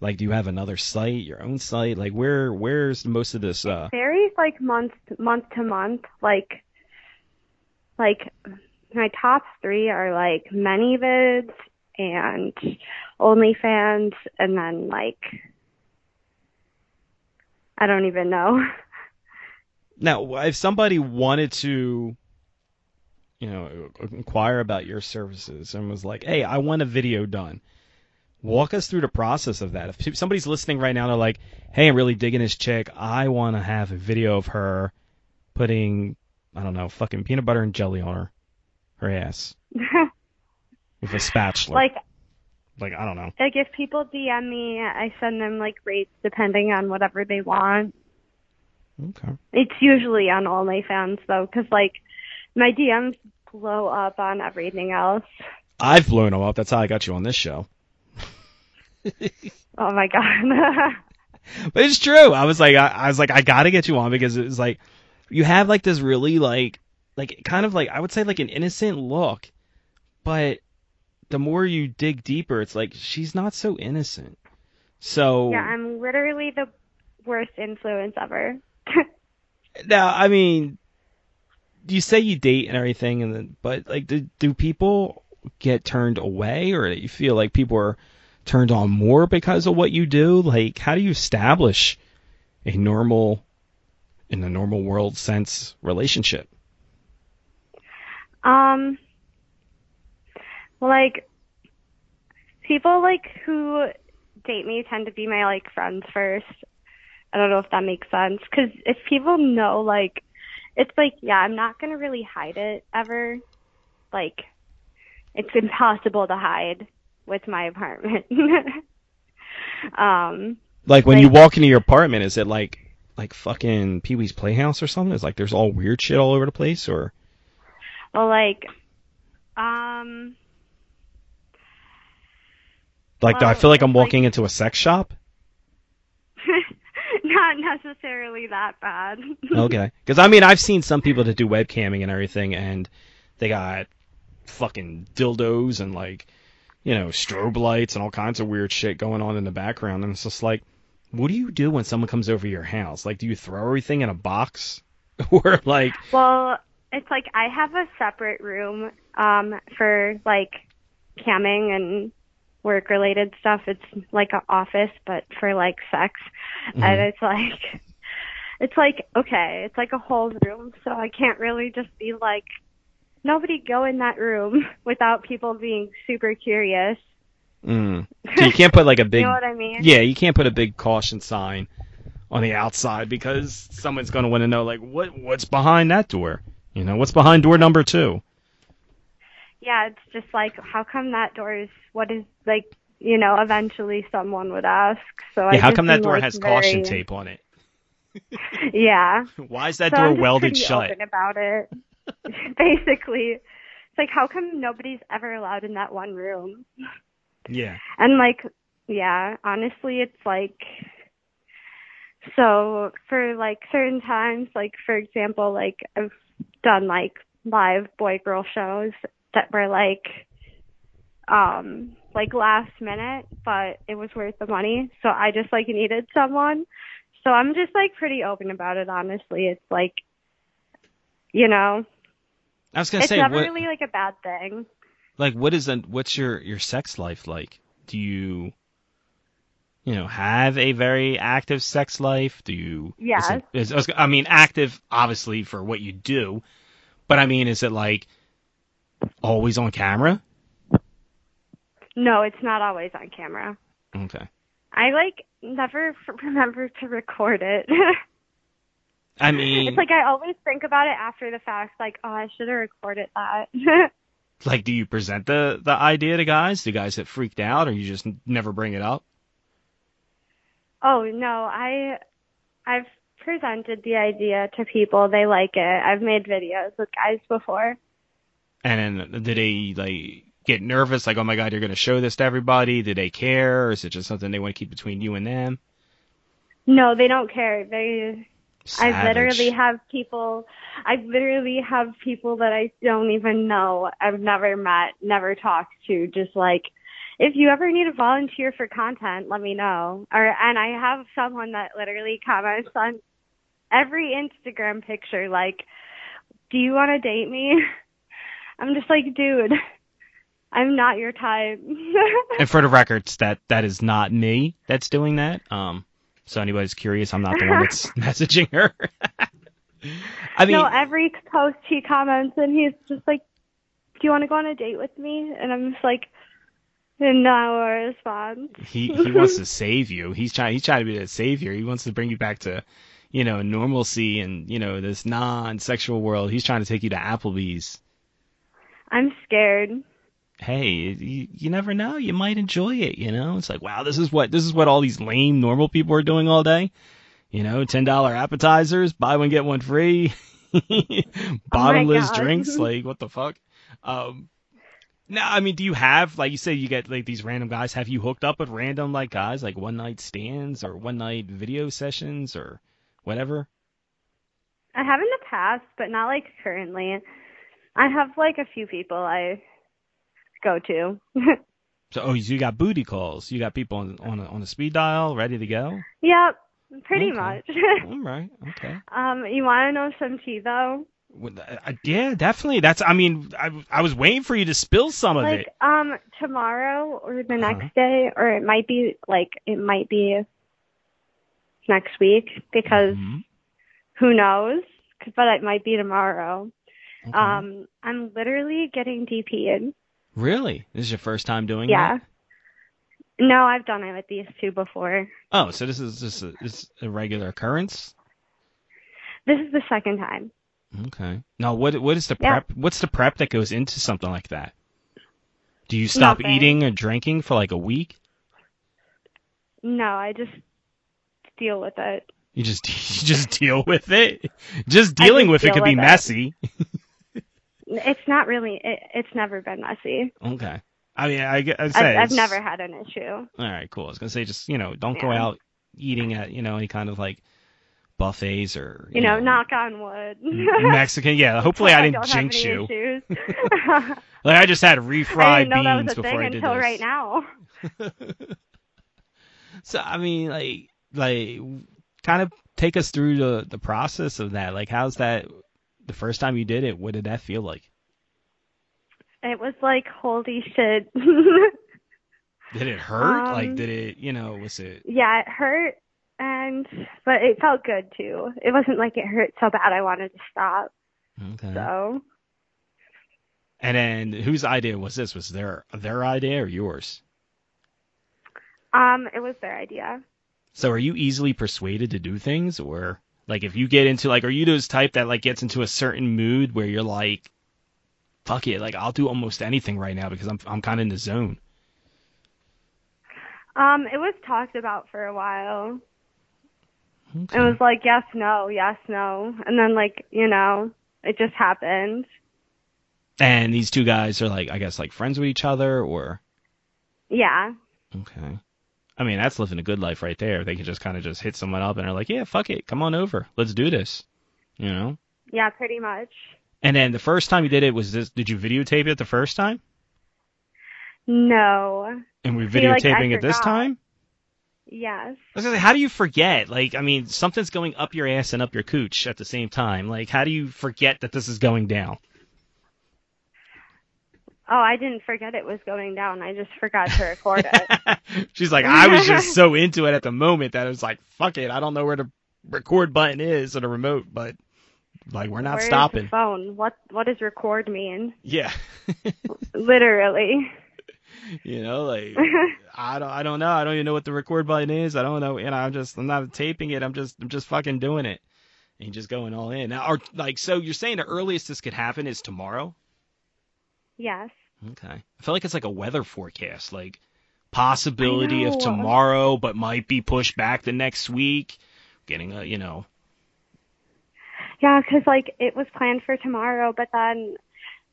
like do you have another site, your own site? Like where where's most of this uh Varies like month month to month. Like like my top three are like ManyVids and OnlyFans, and then like I don't even know. Now, if somebody wanted to, you know, inquire about your services and was like, "Hey, I want a video done," walk us through the process of that. If somebody's listening right now, they're like, "Hey, I'm really digging this chick. I want to have a video of her putting, I don't know, fucking peanut butter and jelly on her, her ass with a spatula." like like I don't know. like if people DM me, I send them like rates depending on whatever they want. Okay. It's usually on OnlyFans though, because like my DMs blow up on everything else. I've blown them up. That's how I got you on this show. Oh my god. But it's true. I was like, I, I was like, I gotta get you on because it was like, you have like this really like, like kind of like I would say like an innocent look, but the more you dig deeper, it's like she's not so innocent. So yeah, I'm literally the worst influence ever. now, I mean, you say you date and everything, and then, but like, do, do people get turned away, or do you feel like people are turned on more because of what you do? Like, how do you establish a normal, in the normal world sense, relationship? Um, like people like who date me tend to be my like friends first. I don't know if that makes sense because if people know like it's like yeah, I'm not gonna really hide it ever. Like it's impossible to hide with my apartment. um, Like when Like- you walk into your apartment, is it like like fucking Pee Wee's Playhouse or something? It's like there's all weird shit all over the place, or well, like um. Like, do I feel like I'm it's like- walking into a sex shop? Not necessarily that bad. Okay. Because I mean, I've seen some people that do webcamming and everything, and they got fucking dildos and like, you know, strobe lights and all kinds of weird shit going on in the background, and it's just like, what do you do when someone comes over your house? Like, do you throw everything in a box, or like, Well, it's like I have a separate room um for like camming and work related stuff. It's like an office but for like sex. Mhm. And it's like it's like okay, it's like a whole room, so I can't really just be like nobody go in that room without people being super curious. mm. so you can't put like a big, you know what I mean? yeah, you can't put a big caution sign on the outside because someone's gonna want to know like what what's behind that door. You know, what's behind door number two? Yeah, it's just like, how come that door is, what is, like, you know, eventually someone would ask. So I Yeah, how come that door like, has caution tape on it? Yeah. Why is that so door I'm just welded shut? Open about it. Basically, it's like, how come nobody's ever allowed in that one room? Yeah. And like, yeah, honestly, it's like, so for like certain times, like for example, like I've done like live boy girl shows that were like, um, like last minute, but it was worth the money. So I just like needed someone. So I'm just like pretty open about it, honestly. It's like, you know, I was gonna it's say, never what, really like a bad thing. like, what is a, what's your your sex life like? Do you, you know, have a very active sex life? Do you? is Yes. it- is- I mean, active, obviously, for what you do, but I mean, is it like always on camera? No, it's not always on camera. Okay. I like never f- remember to record it. I mean, it's like I always think about it after the fact, like, oh, I should have recorded that. like, do you present the the idea to guys? Do guys get freaked out, or you just never bring it up? oh no, I, I've presented the idea to people. They like it. I've made videos with guys before. And then, did they like get nervous? Like, oh my god, you're gonna show this to everybody? Do they care, or is it just something they want to keep between you and them? No, they don't care. They, I literally have people. I literally have people that I don't even know. I've never met, never talked to. Just like, if you ever need a volunteer for content, let me know. Or and I have someone that literally comments on every Instagram picture, like, "Do you want to date me?" I'm just like, dude, I'm not your type. And for the records, that that is not me that's doing that. Um, so anybody's curious, I'm not the one that's messaging her. I mean, no, every post he comments and he's just like, "Do you want to go on a date with me?" And I'm just like, "No response." he he wants to save you. He's trying he's trying to be the savior. He wants to bring you back to, you know, normalcy and you know this non-sexual world. He's trying to take you to Applebee's. I'm scared. Hey, you, you never know. You might enjoy it. You know, it's like wow, this is what this is what all these lame normal people are doing all day. You know, ten dollar appetizers, buy one get one free, bottomless God. drinks. Like what the fuck? Um, no, I mean, do you have like you said you get like these random guys? Have you hooked up with random like guys like one night stands or one night video sessions or whatever? I have in the past, but not like currently. I have like a few people I go to. So oh, you got booty calls. You got people on on a, on a speed dial ready to go. yep, pretty Okay. much. All right, okay. um, you want to know some tea though? Uh, yeah, definitely. That's. I mean, I I was waiting for you to spill some of like it. um tomorrow or the Uh-huh. next day or it might be like it might be next week because Mhm. who knows? but it might be tomorrow Okay. um i'm literally getting dp'd really? This is your first time doing it? yeah that? no i've done it with these two before Oh, so this is just a, this is a regular occurrence? this is the second time Okay. Now, what what is the Yeah. prep? What's the prep that goes into something like that? Do you stop Nothing. eating or drinking for like a week? no i just deal with it You just you just deal with it. Just dealing just with it could be it. messy. it's not really it, it's never been messy Okay. I mean, I, I I've, say I've never had an issue. All right, cool. I was gonna say just you know don't go out eating at you know any kind of like buffets or You know, knock on wood. Mexican. Yeah, hopefully I didn't don't jinx you. Like I just had I refried know was beans a before thing I did until this. right now. So I mean, like, like, kind of take us through the the process of that. Like, how's that? The first time you did it, what did that feel like? It was like, holy shit. Did it hurt? Um, like, did it? You know, was it? yeah, it hurt, and but it felt good too. It wasn't like it hurt so bad I wanted to stop. Okay. So And then whose idea was this? Was their their idea or yours? Um, it was their idea. So are you easily persuaded to do things or like if you get into like are you those type that like gets into a certain mood where you're like fuck it, like I'll do almost anything right now because I'm I'm kind of in the zone. Um, it was talked about for a while. Okay. It was like yes, no, yes, no, and then like you know, it just happened. and these two guys are like I guess like friends with each other or Yeah, okay. I mean, that's living a good life right there. They can just kind of just hit someone up and are like, "Yeah, fuck it. Come on over. Let's do this." You know? yeah, pretty much. And then the first time you did it was this did you videotape it the first time? No, And we're See, like, videotaping it this time? yes. I was gonna say, how do you forget? Like, I mean, something's going up your ass and up your cooch at the same time. Like, how do you forget that this is going down? Oh, I didn't forget it was going down. I just forgot to record it. She's like, I was just so into it at the moment that I was like, fuck it, I don't know where the record button is or the remote, but like, we're not Where's stopping. phone? What What does record mean? Yeah, Literally. you know, like I don't, I don't know, I don't even know what the record button is. I don't know, and I'm just, I'm not taping it. I'm just, I'm just fucking doing it, and just going all in. Now, are like, so you're saying the earliest this could happen is tomorrow? yes. Okay. I feel like it's like a weather forecast, like possibility of tomorrow, but might be pushed back the next week. Getting a, you know, Yeah, 'cause like it was planned for tomorrow, but then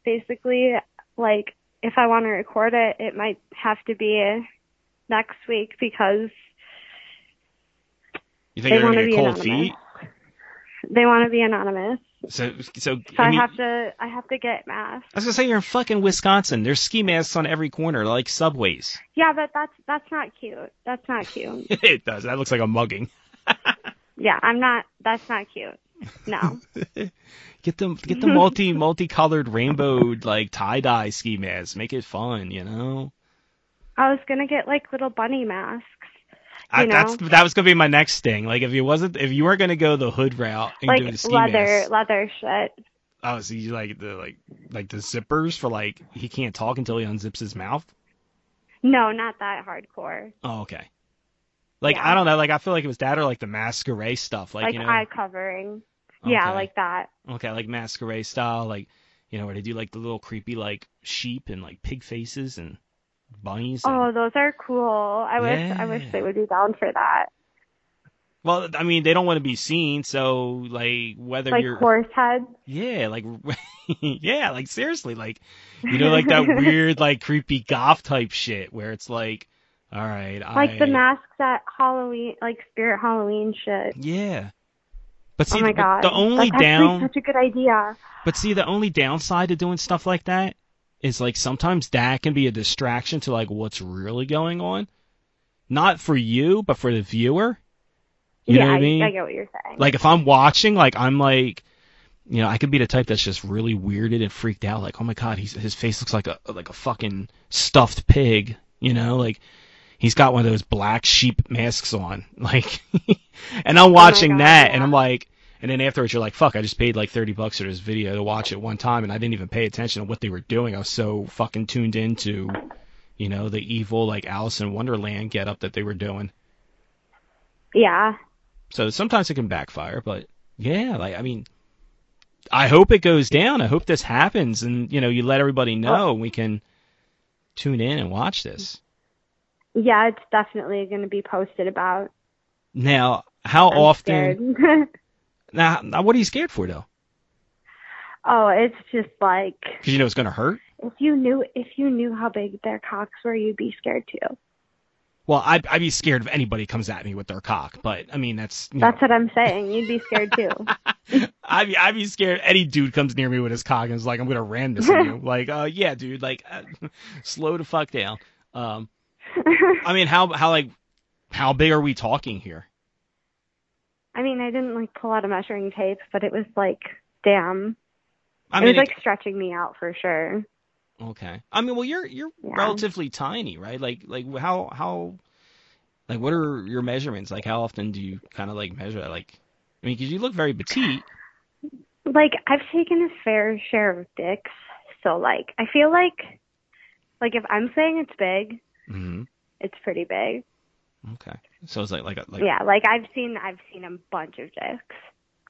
basically, like if I want to record it, it might have to be next week because you think they you're want gonna get be cold anonymous. feet? They want to be anonymous, So, so so I I, mean, have to I have to get masks. I was gonna say you're in fucking Wisconsin. There's ski masks on every corner, like subways. Yeah, but that's that's not cute. That's not cute. it does. That looks like a mugging. Yeah, I'm not. That's not cute. No. Get them, get the multi multicolored rainbowed like tie dye ski masks. Make it fun, you know. I was gonna get like little bunny masks. I, that's that was gonna be my next thing. Like if you wasn't, if you weren't gonna go the hood route and like do the ski leather masks, leather shit. Oh, so you like the like like the zippers for like he can't talk until he unzips his mouth? No, not that hardcore. Oh, okay. Like Yeah. I don't know, like I feel like it was that or like the masquerade stuff, like, Like, you know. eye covering. Yeah, like that. okay, like masquerade style, like you know where they do like the little creepy like sheep and like pig faces and bunnies. and- Oh, those are cool. I wish I wish they would be down for that. Well, I mean they don't want to be seen, so like whether Like you're horse heads. yeah, like yeah, like seriously, like you know, like that weird like creepy goth type shit where it's like, all right, Like I the masks at Halloween, like Spirit Halloween shit. Yeah. But oh see, oh my the, god. the only That's down, such a good idea. but see, the only downside to doing stuff like that is like sometimes that can be a distraction to like what's really going on. Not for you, but for the viewer. You yeah, know what I mean? I get what you're saying. Like if I'm watching, like I'm like, you know, I could be the type that's just really weirded and freaked out. Like, oh my god, he's his face looks like a like a fucking stuffed pig. You know, like he's got one of those black sheep masks on. Like, and I'm oh watching Oh God, that, yeah. and I'm like, and then afterwards you're like, fuck, I just paid like thirty bucks for this video to watch it one time, and I didn't even pay attention to what they were doing. I was so fucking tuned into, you know, the evil like Alice in Wonderland get up that they were doing. yeah. So sometimes it can backfire, but yeah, like I mean, I hope it goes down. I hope this happens, and you know, you let everybody know, and we can tune in and watch this. Yeah, it's definitely going to be posted about. Now, how I'm often? Now, now, what are you scared for though? oh, it's just like Because you know it's gonna hurt. if you knew if you knew how big their cocks were, you'd be scared too. Well, I'd, I'd be scared if anybody comes at me with their cock, but I mean that's. You That's know, what I'm saying. You'd be scared too. I'd be I'd be scared if any dude comes near me with his cock and is like I'm gonna ram this in you. Like, uh, yeah, dude, like, uh, slow the fuck down. Um, I mean, how how like how big are we talking here? I mean, I didn't like pull out a measuring tape, but it was like, damn. I it mean, was like stretching me out for sure. Okay. I mean, well, you're you're Yeah. relatively tiny, right? Like like how how like what are your measurements? Like how often do you kind of like measure that? Like I mean, because you look very petite. Like I've taken a fair share of dicks, so like I feel like, like if I'm saying it's big, hmm it's pretty big. Okay. So it's like like a, like yeah, like I've seen I've seen a bunch of dicks.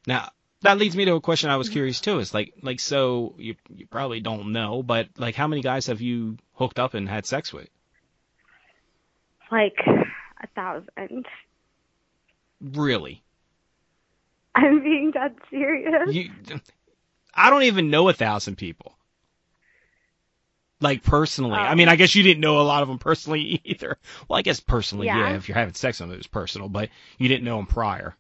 now that leads me to a question I was curious too. Is like like so you you probably don't know, but like how many guys have you hooked up and had sex with? Like a thousand. Really? I'm being dead serious. You I don't even know a thousand people. Like personally, I Oh. mean, um, I guess you didn't know a lot of them personally either. Well, I guess personally, yeah. Yeah. if you're having sex with them, it was personal, but you didn't know them prior.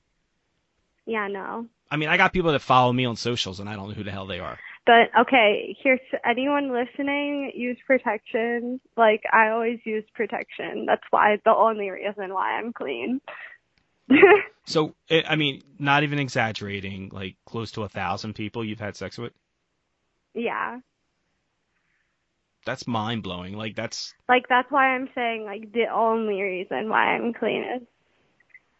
Yeah, no. I mean, I got people that follow me on socials, and I don't know who the hell they are. But okay, here's anyone listening, use protection. Like I always use protection. That's why the only reason why I'm clean. So, eh, I mean, not even exaggerating, like close to a thousand people you've had sex with. yeah. That's mind blowing. Like that's Like that's why I'm saying like the only reason why I'm clean is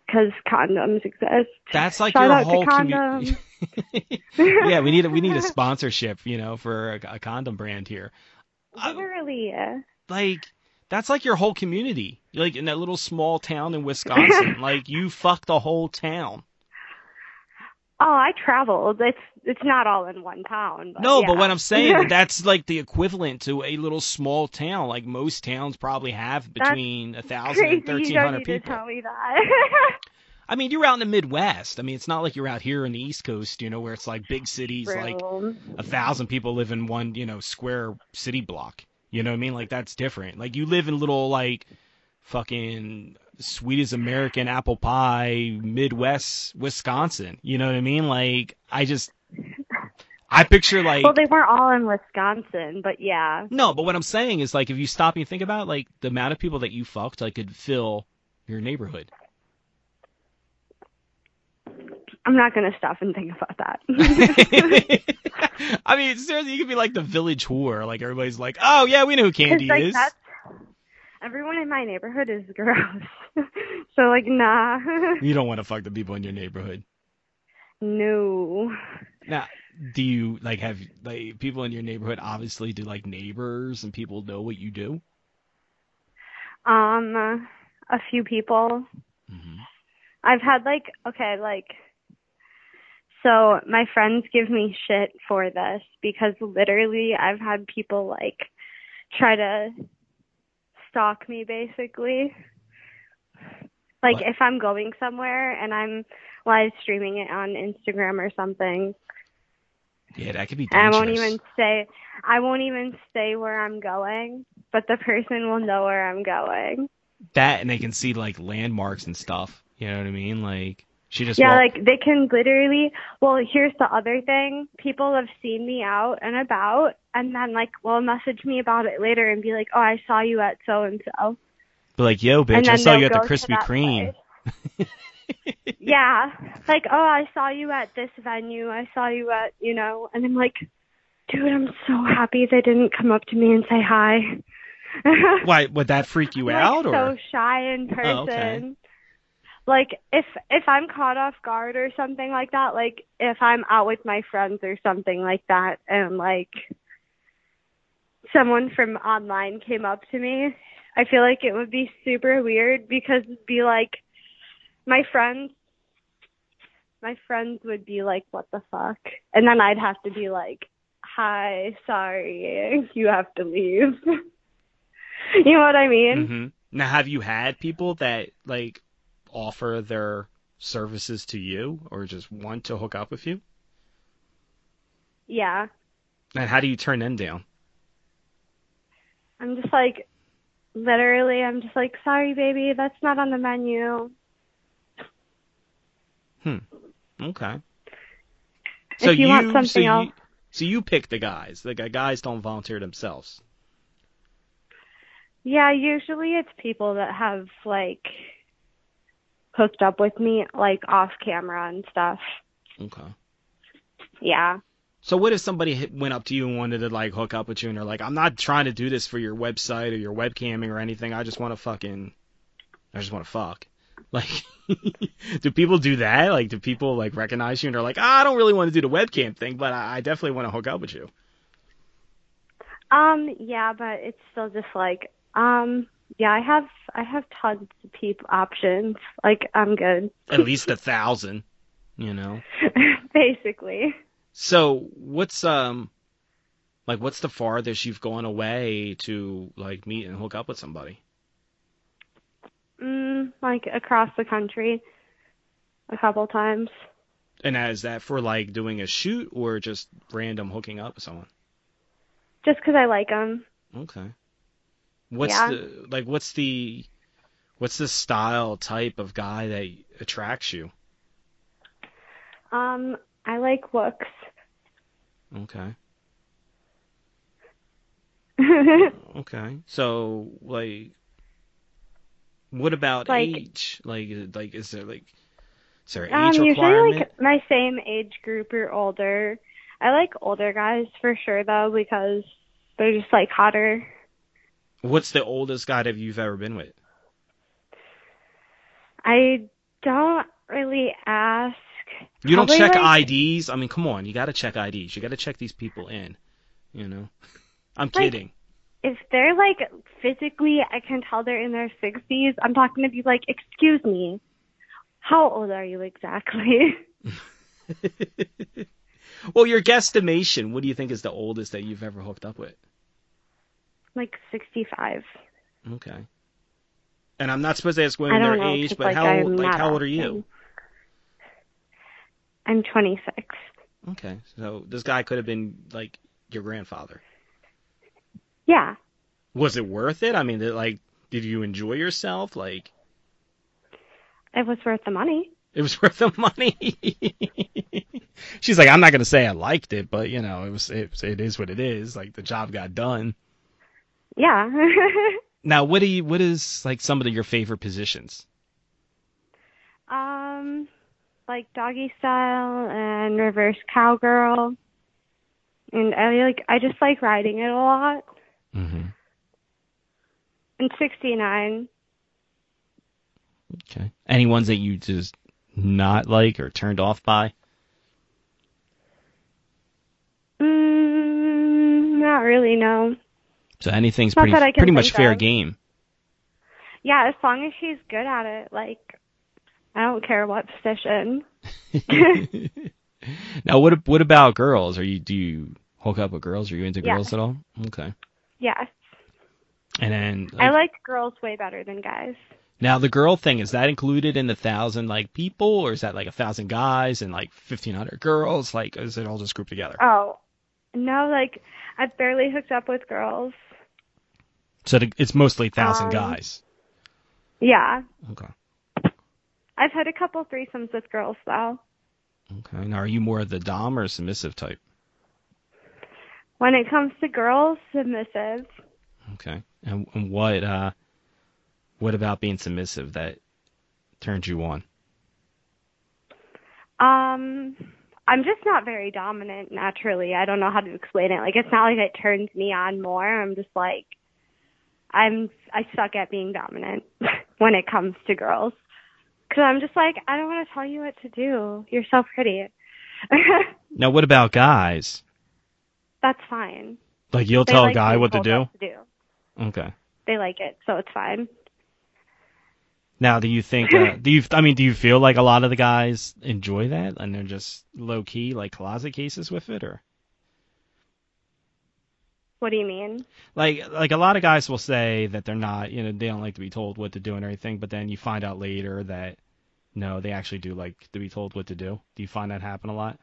because condoms exist. that's like Shout your whole community. yeah, we need a, we need a sponsorship, you know, for a, a condom brand here. Literally. like that's like your whole community. Like in that little small town in Wisconsin, like you fuck the whole town. Oh, I traveled. It's it's not all in one town. But no, yeah. but what I'm saying, that's like the equivalent to a little small town. Like most towns probably have between a thousand and thirteen hundred crazy. and don't hundred to people. tell me that. I mean, you're out in the Midwest. I mean, it's not like you're out here in the East Coast, you know, where it's like big cities, like a thousand people live in one, you know, square city block. You know what I mean? Like that's different. Like you live in little like fucking sweet as American apple pie Midwest Wisconsin. You know what I mean? Like I just I picture like well, they weren't all in Wisconsin, but yeah. no, but what I'm saying is like if you stop and you think about like the amount of people that you fucked like could fill your neighborhood. I'm not gonna stop and think about that. I mean, seriously, you could be like the village whore. Like everybody's like, "Oh yeah, we know who Candy like, is." that's everyone in my neighborhood is gross. so like, nah, You don't want to fuck the people in your neighborhood. no. Now, do you like have like people in your neighborhood? Obviously, do like neighbors and people know what you do? Um, a few people. hmm I've had like okay, like so my friends give me shit for this because literally I've had people like try to stalk me basically. Like What? if I'm going somewhere and I'm live streaming it on Instagram or something, Yeah, that could be and I won't even say I won't even say where I'm going, but the person will know where I'm going. that, and they can see like landmarks and stuff. You know what I mean? Like she just Yeah, walked- like they can literally. Well, here's the other thing: people have seen me out and about, and then like will message me about it later and be like, "Oh, I saw you at so and so." be like, "Yo, bitch, I saw you at the Krispy Kreme." yeah, like, "Oh, I saw you at this venue. I saw you at you know," and I'm like, "Dude, I'm so happy they didn't come up to me and say hi." Why would that freak you like, out or? so shy in person. Oh, okay. Like if if I'm caught off guard or something like that, like if I'm out with my friends or something like that and like someone from online came up to me, I feel like it would be super weird because it'd be like my friends my friends would be like, What the fuck? And then I'd have to be like, Hi, sorry, you have to leave. you know what I mean? Mm-hmm. Now, have you had people that like offer their services to you or just want to hook up with you? Yeah. And how do you turn them down? I'm just like, literally, I'm just like, sorry, baby, that's not on the menu. Hmm. Okay. If So you want so something you, else- so you pick the guys. The guys don't volunteer themselves. Yeah, usually it's people that have like hooked up with me like off camera and stuff. Okay. Yeah. So what if somebody went up to you and wanted to like hook up with you and they're like, I'm not trying to do this for your website or your webcamming or anything. I just want to fucking, I just want to fuck. Like, do people do that? Like, do people like recognize you and they're like, ah, I don't really want to do the webcam thing, but I, I definitely want to hook up with you. Um yeah, but it's still just like um yeah, I have I have tons of peep options. Like I'm good. At least a thousand, you know. Basically. So what's um, like what's the farthest you've gone away to like meet and hook up with somebody? Mm, like across the country a couple times. And is that for like doing a shoot or just random hooking up with someone? Just 'cause I like them. Okay. What's Yeah. the like what's the what's the style type of guy that attracts you? Um I like looks. Okay. Okay. So like what about Like- age? Like like is there like is there um age usually requirement? like my same age group or older. I like older guys for sure though because they're just like hotter. What's the oldest guy that you've ever been with? I don't really ask. You don't check like- IDs. I mean, come on, you got to check IDs. You got to check these people in. You know, I'm Like- kidding. If they're like physically, I can tell they're in their 60s. I'm talking to be like, excuse me, how old are you exactly? well, your guesstimation. What do you think is the oldest that you've ever hooked up with? like 65. Okay. And I'm not supposed to ask women their know. age, but like, how I'm like how old are you? I'm 26. Okay, so this guy could have been like your grandfather. Yeah. Was it worth it? I mean, did, like, did you enjoy yourself? Like, It was worth the money. it was worth the money. She's like, I'm not gonna say I liked it, but you know, it was it, it is what it is. Like the job got done. Yeah. Now, what do you what is like some of your favorite positions? um, like doggy style and reverse cowgirl. And I like, I just like riding it a lot. Mm-hmm. And 69. Okay. Any ones that you just not like or turned off by? Mm, not really, no. So anything's Not pretty that I can pretty much think fair of. game. Yeah, as long as she's good at it, like, I don't care what position. now, what what about girls? Are you do you hook up with girls? Are you into Yeah. girls at all? Okay. Yes. And then I like, like girls way better than guys. now the girl thing is that included in the thousand like people, or is that like a thousand guys and like fifteen hundred girls? Like, is it all just grouped together? Oh, no, like, I've barely hooked up with girls. So it's mostly thousand Um, guys. Yeah. Okay. I've had a couple threesomes with girls, though. Okay. Now, are you more of the dom or submissive type? When it comes to girls, submissive. Okay. And, and what uh, what about being submissive that turns you on? Um, I'm just not very dominant naturally. I don't know how to explain it. Like, it's not like it turns me on more. I'm just like, I'm, I suck at being dominant when it comes to girls. Cause I'm just like, I don't want to tell you what to do. You're so pretty. Now, what about guys? That's fine. Like you'll They tell like a guy what to do? to do. Okay. They like it, so it's fine. Now, do you think? Uh, do you? I mean, do you feel like a lot of the guys enjoy that, and they're just low key, like closet cases with it, or What do you mean? like like a lot of guys will say that they're not, you know, they don't like to be told what to do and everything, but then you find out later that no, they actually do like to be told what to do. Do you find that happen a lot?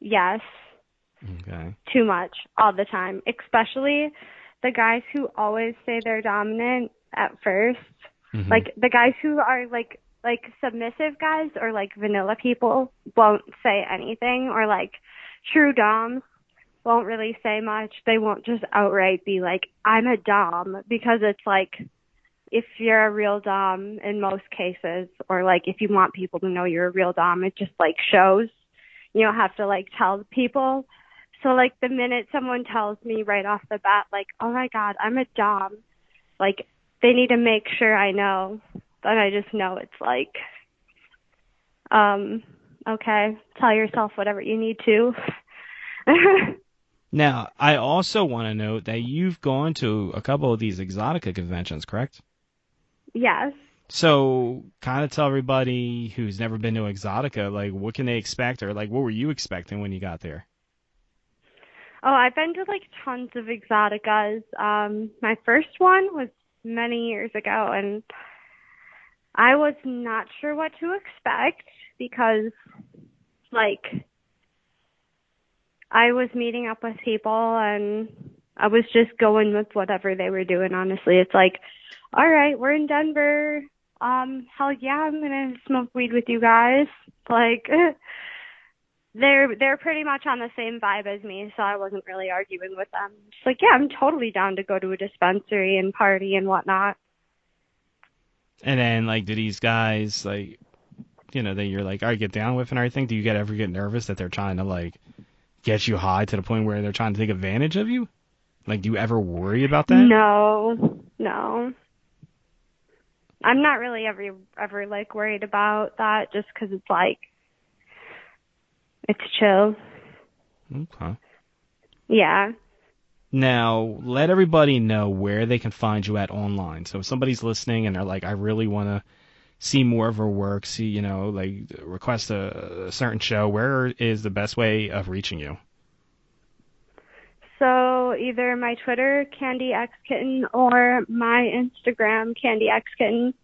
Yes, Okay. too much all the time. Especially the guys who always say they're dominant at 1st Mhm. like the guys who are like like submissive guys or like vanilla people won't say anything or like true doms won't really say much. They won't just outright be like, I'm a dom because it's like if you're a real dom in most cases or like if you want people to know you're a real dom, it just like shows. You don't have to like tell people. So like the minute someone tells me right off the bat like, "Oh my god, I'm a dom." Like they need to make sure I know. Then I just know it's like um okay, tell yourself whatever you need to. Now, I also want to note that you've gone to a couple of these Exotica conventions, correct? Yes. So, kind of tell everybody who's never been to Exotica, like, what can they expect, or like, what were you expecting when you got there? Oh, I've been to like tons of exoticas. Um, my first one was many years ago, and I was not sure what to expect because, like, I was meeting up with people and I was just going with whatever they were doing. Honestly, it's like, all right, we're in Denver. Um, hell yeah, I'm gonna smoke weed with you guys. Like. they're they're pretty much on the same vibe as me, so I wasn't really arguing with them. Just like, yeah, I'm totally down to go to a dispensary and party and whatnot. And then, like, do these guys, like, you know, that you're like, all right, get down with and everything, do you get ever get nervous that they're trying to, like, get you high to the point where they're trying to take advantage of you? Like, do you ever worry about that? No, no. I'm not really ever ever like worried about that, just because it's like it's chill. Okay. Yeah. Now, let everybody know where they can find you at online. So if somebody's listening and they're like, I really want to see more of her work, see, you know, like request a, a certain show, where is the best way of reaching you? So either my Twitter, Candy X Kitten, or my Instagram, Candy X Kitten.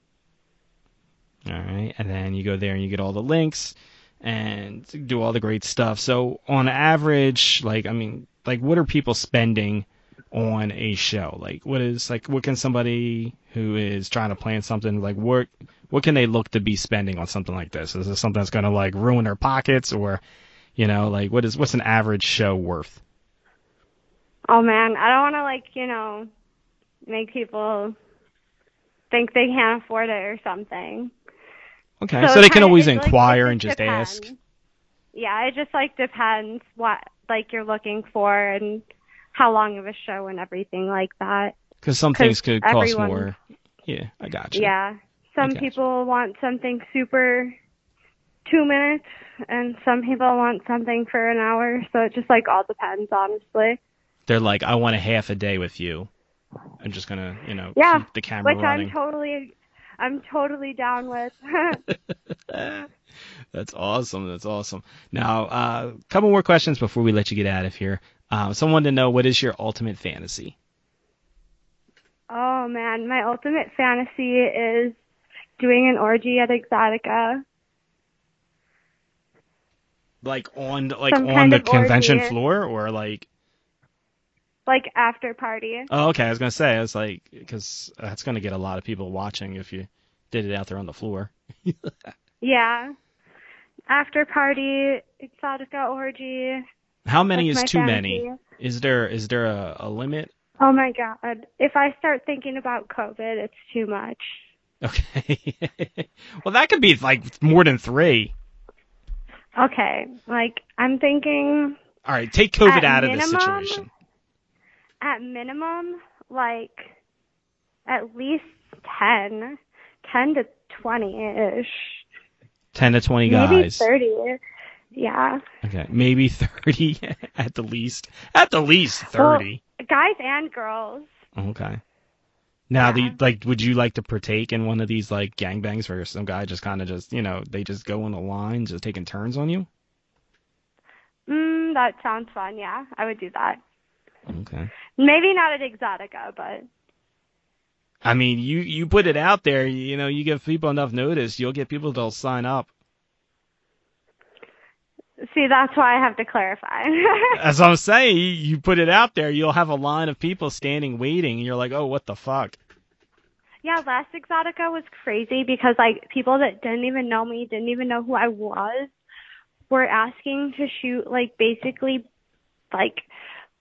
All right. And then you go there and you get all the links and do all the great stuff. So on average, like, I mean, like, what are people spending on a show? Like, what is, like, what can somebody who is trying to plan something, like, what, what can they look to be spending on something like this? Is this something that's going to, like, ruin their pockets or, you know, like, what is, what's an average show worth? Oh man, I don't want to like, you know, make people think they can't afford it or something. Okay. So So, they can always like, inquire and just depends. ask. Yeah, it just like depends what like you're looking for and how long of a show and everything like that. Because some 'Cause things could cost more. Yeah, I got you. Yeah. Some people want something super two minutes and some people want something for an hour, so it just like all depends honestly. They're like, I want a half a day with you. I'm just gonna, you know, Yeah, keep the camera Which running. I'm totally I'm totally down with. That's awesome. That's awesome. Now, a uh, couple more questions before we let you get out of here. Um, someone to know what is your ultimate fantasy? oh man, my ultimate fantasy is doing an orgy at Exotica. Like on like Some on the convention orgy. floor or like? Like after party. Oh, okay. I was gonna say I was like because that's gonna get a lot of people watching if you did it out there on the floor. Yeah. After party, Exotica orgy. How many is too fantasy. many? Is there is there a, a limit? Oh my god. If I start thinking about COVID, it's too much. Okay. well, that could be like more than three. Okay. Like I'm thinking All right, take COVID out of the minimum, situation. At minimum like at least 10, 10 to 20ish. Ten to twenty guys. Maybe guys. 30. Yeah. Okay, maybe thirty at the least. At the least thirty. Guys and girls. okay. Now, Yeah. the like, would you like to partake in one of these like gangbangs where some guy just kind of just you know they just go on the line, just taking turns on you? Mm, that sounds fun. Yeah, I would do that. Okay. Maybe not at Exotica, but I mean, you you put it out there, you know, you give people enough notice, you'll get people to sign up. See, that's why I have to clarify. As I'm saying, you, you put it out there, you'll have a line of people standing waiting, and you're like, oh, what the fuck? yeah, last Exotica was crazy because like people that didn't even know me, didn't even know who I was, were asking to shoot like basically like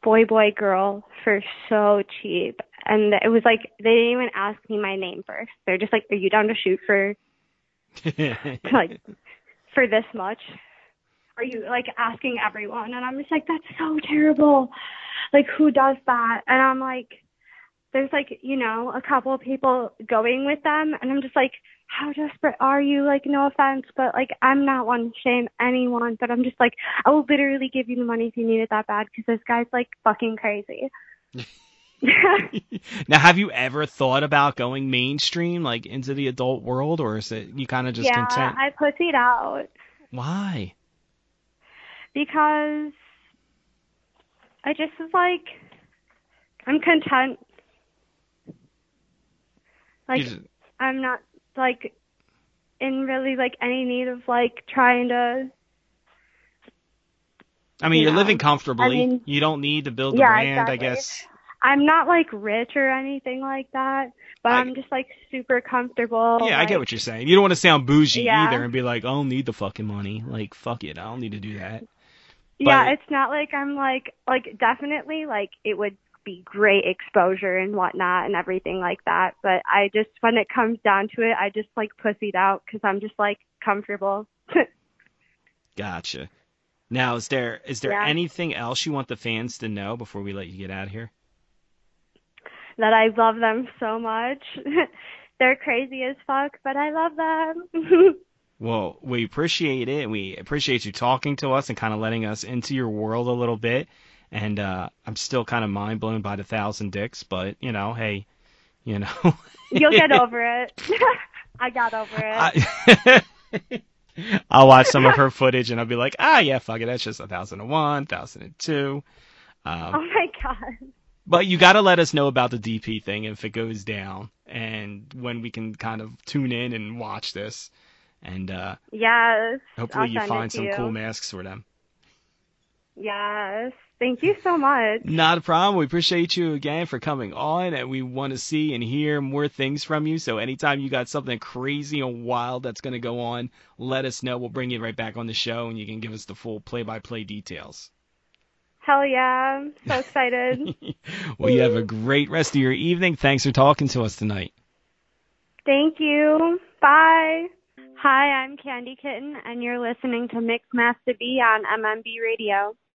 boy boy girl for so cheap. And it was like they didn't even ask me my name first. They're just like, Are you down to shoot for like for this much? Are you like asking everyone? And I'm just like, That's so terrible. Like who does that? And I'm like there's like, you know, a couple of people going with them and I'm just like, how desperate are you? Like, no offense, but like, I'm not one to shame anyone, but I'm just like, I will literally give you the money if you need it that bad because this guy's like fucking crazy. now, have you ever thought about going mainstream, like into the adult world, or is it you kind of just yeah, content? I pussied out. Why? Because I just was like, I'm content like just, I'm not like in really like any need of like trying to I mean, you you're know, living comfortably. I mean, you don't need to build a yeah, brand, exactly. I guess. I'm not like rich or anything like that, but I- am just like super comfortable. Yeah, I get what you're saying. You don't want to sound bougie Yeah. either and be like, I don't need the fucking money. Like, fuck it, I don't need to do that. Yeah, it's not like I'm like like definitely like it would be great exposure and whatnot and everything like that. But I just when it comes down to it, I just like pussied out because I'm just like comfortable. Gotcha. Now, is there is there Yeah. anything else you want the fans to know before we let you get out of here? that I love them so much. They're crazy as fuck, but I love them. Well, we appreciate it. We appreciate you talking to us and kind of letting us into your world a little bit. And uh, I'm still kind of mind blown by the thousand dicks, but you know, hey, you know. You'll get over it. I got over it. I, I'll watch some of her footage and I'll be like, ah, yeah, fuck it, that's just a thousand and one, thousand and two. Um, oh my god. But you got to let us know about the DP thing if it goes down, and when we can kind of tune in and watch this, and uh, Yes. hopefully I'll you find some you. cool masks for them. Yes. Thank you so much. Not a problem. We appreciate you again for coming on, and we want to see and hear more things from you. So anytime you got something crazy and wild that's going to go on, let us know. We'll bring you right back on the show, and you can give us the full play-by-play details. Hell yeah. I'm so excited. well, you have a great rest of your evening. Thanks for talking to us tonight. Thank you. Bye. Hi, I'm Candy Kitten, and you're listening to Mix Master B on MMB Radio.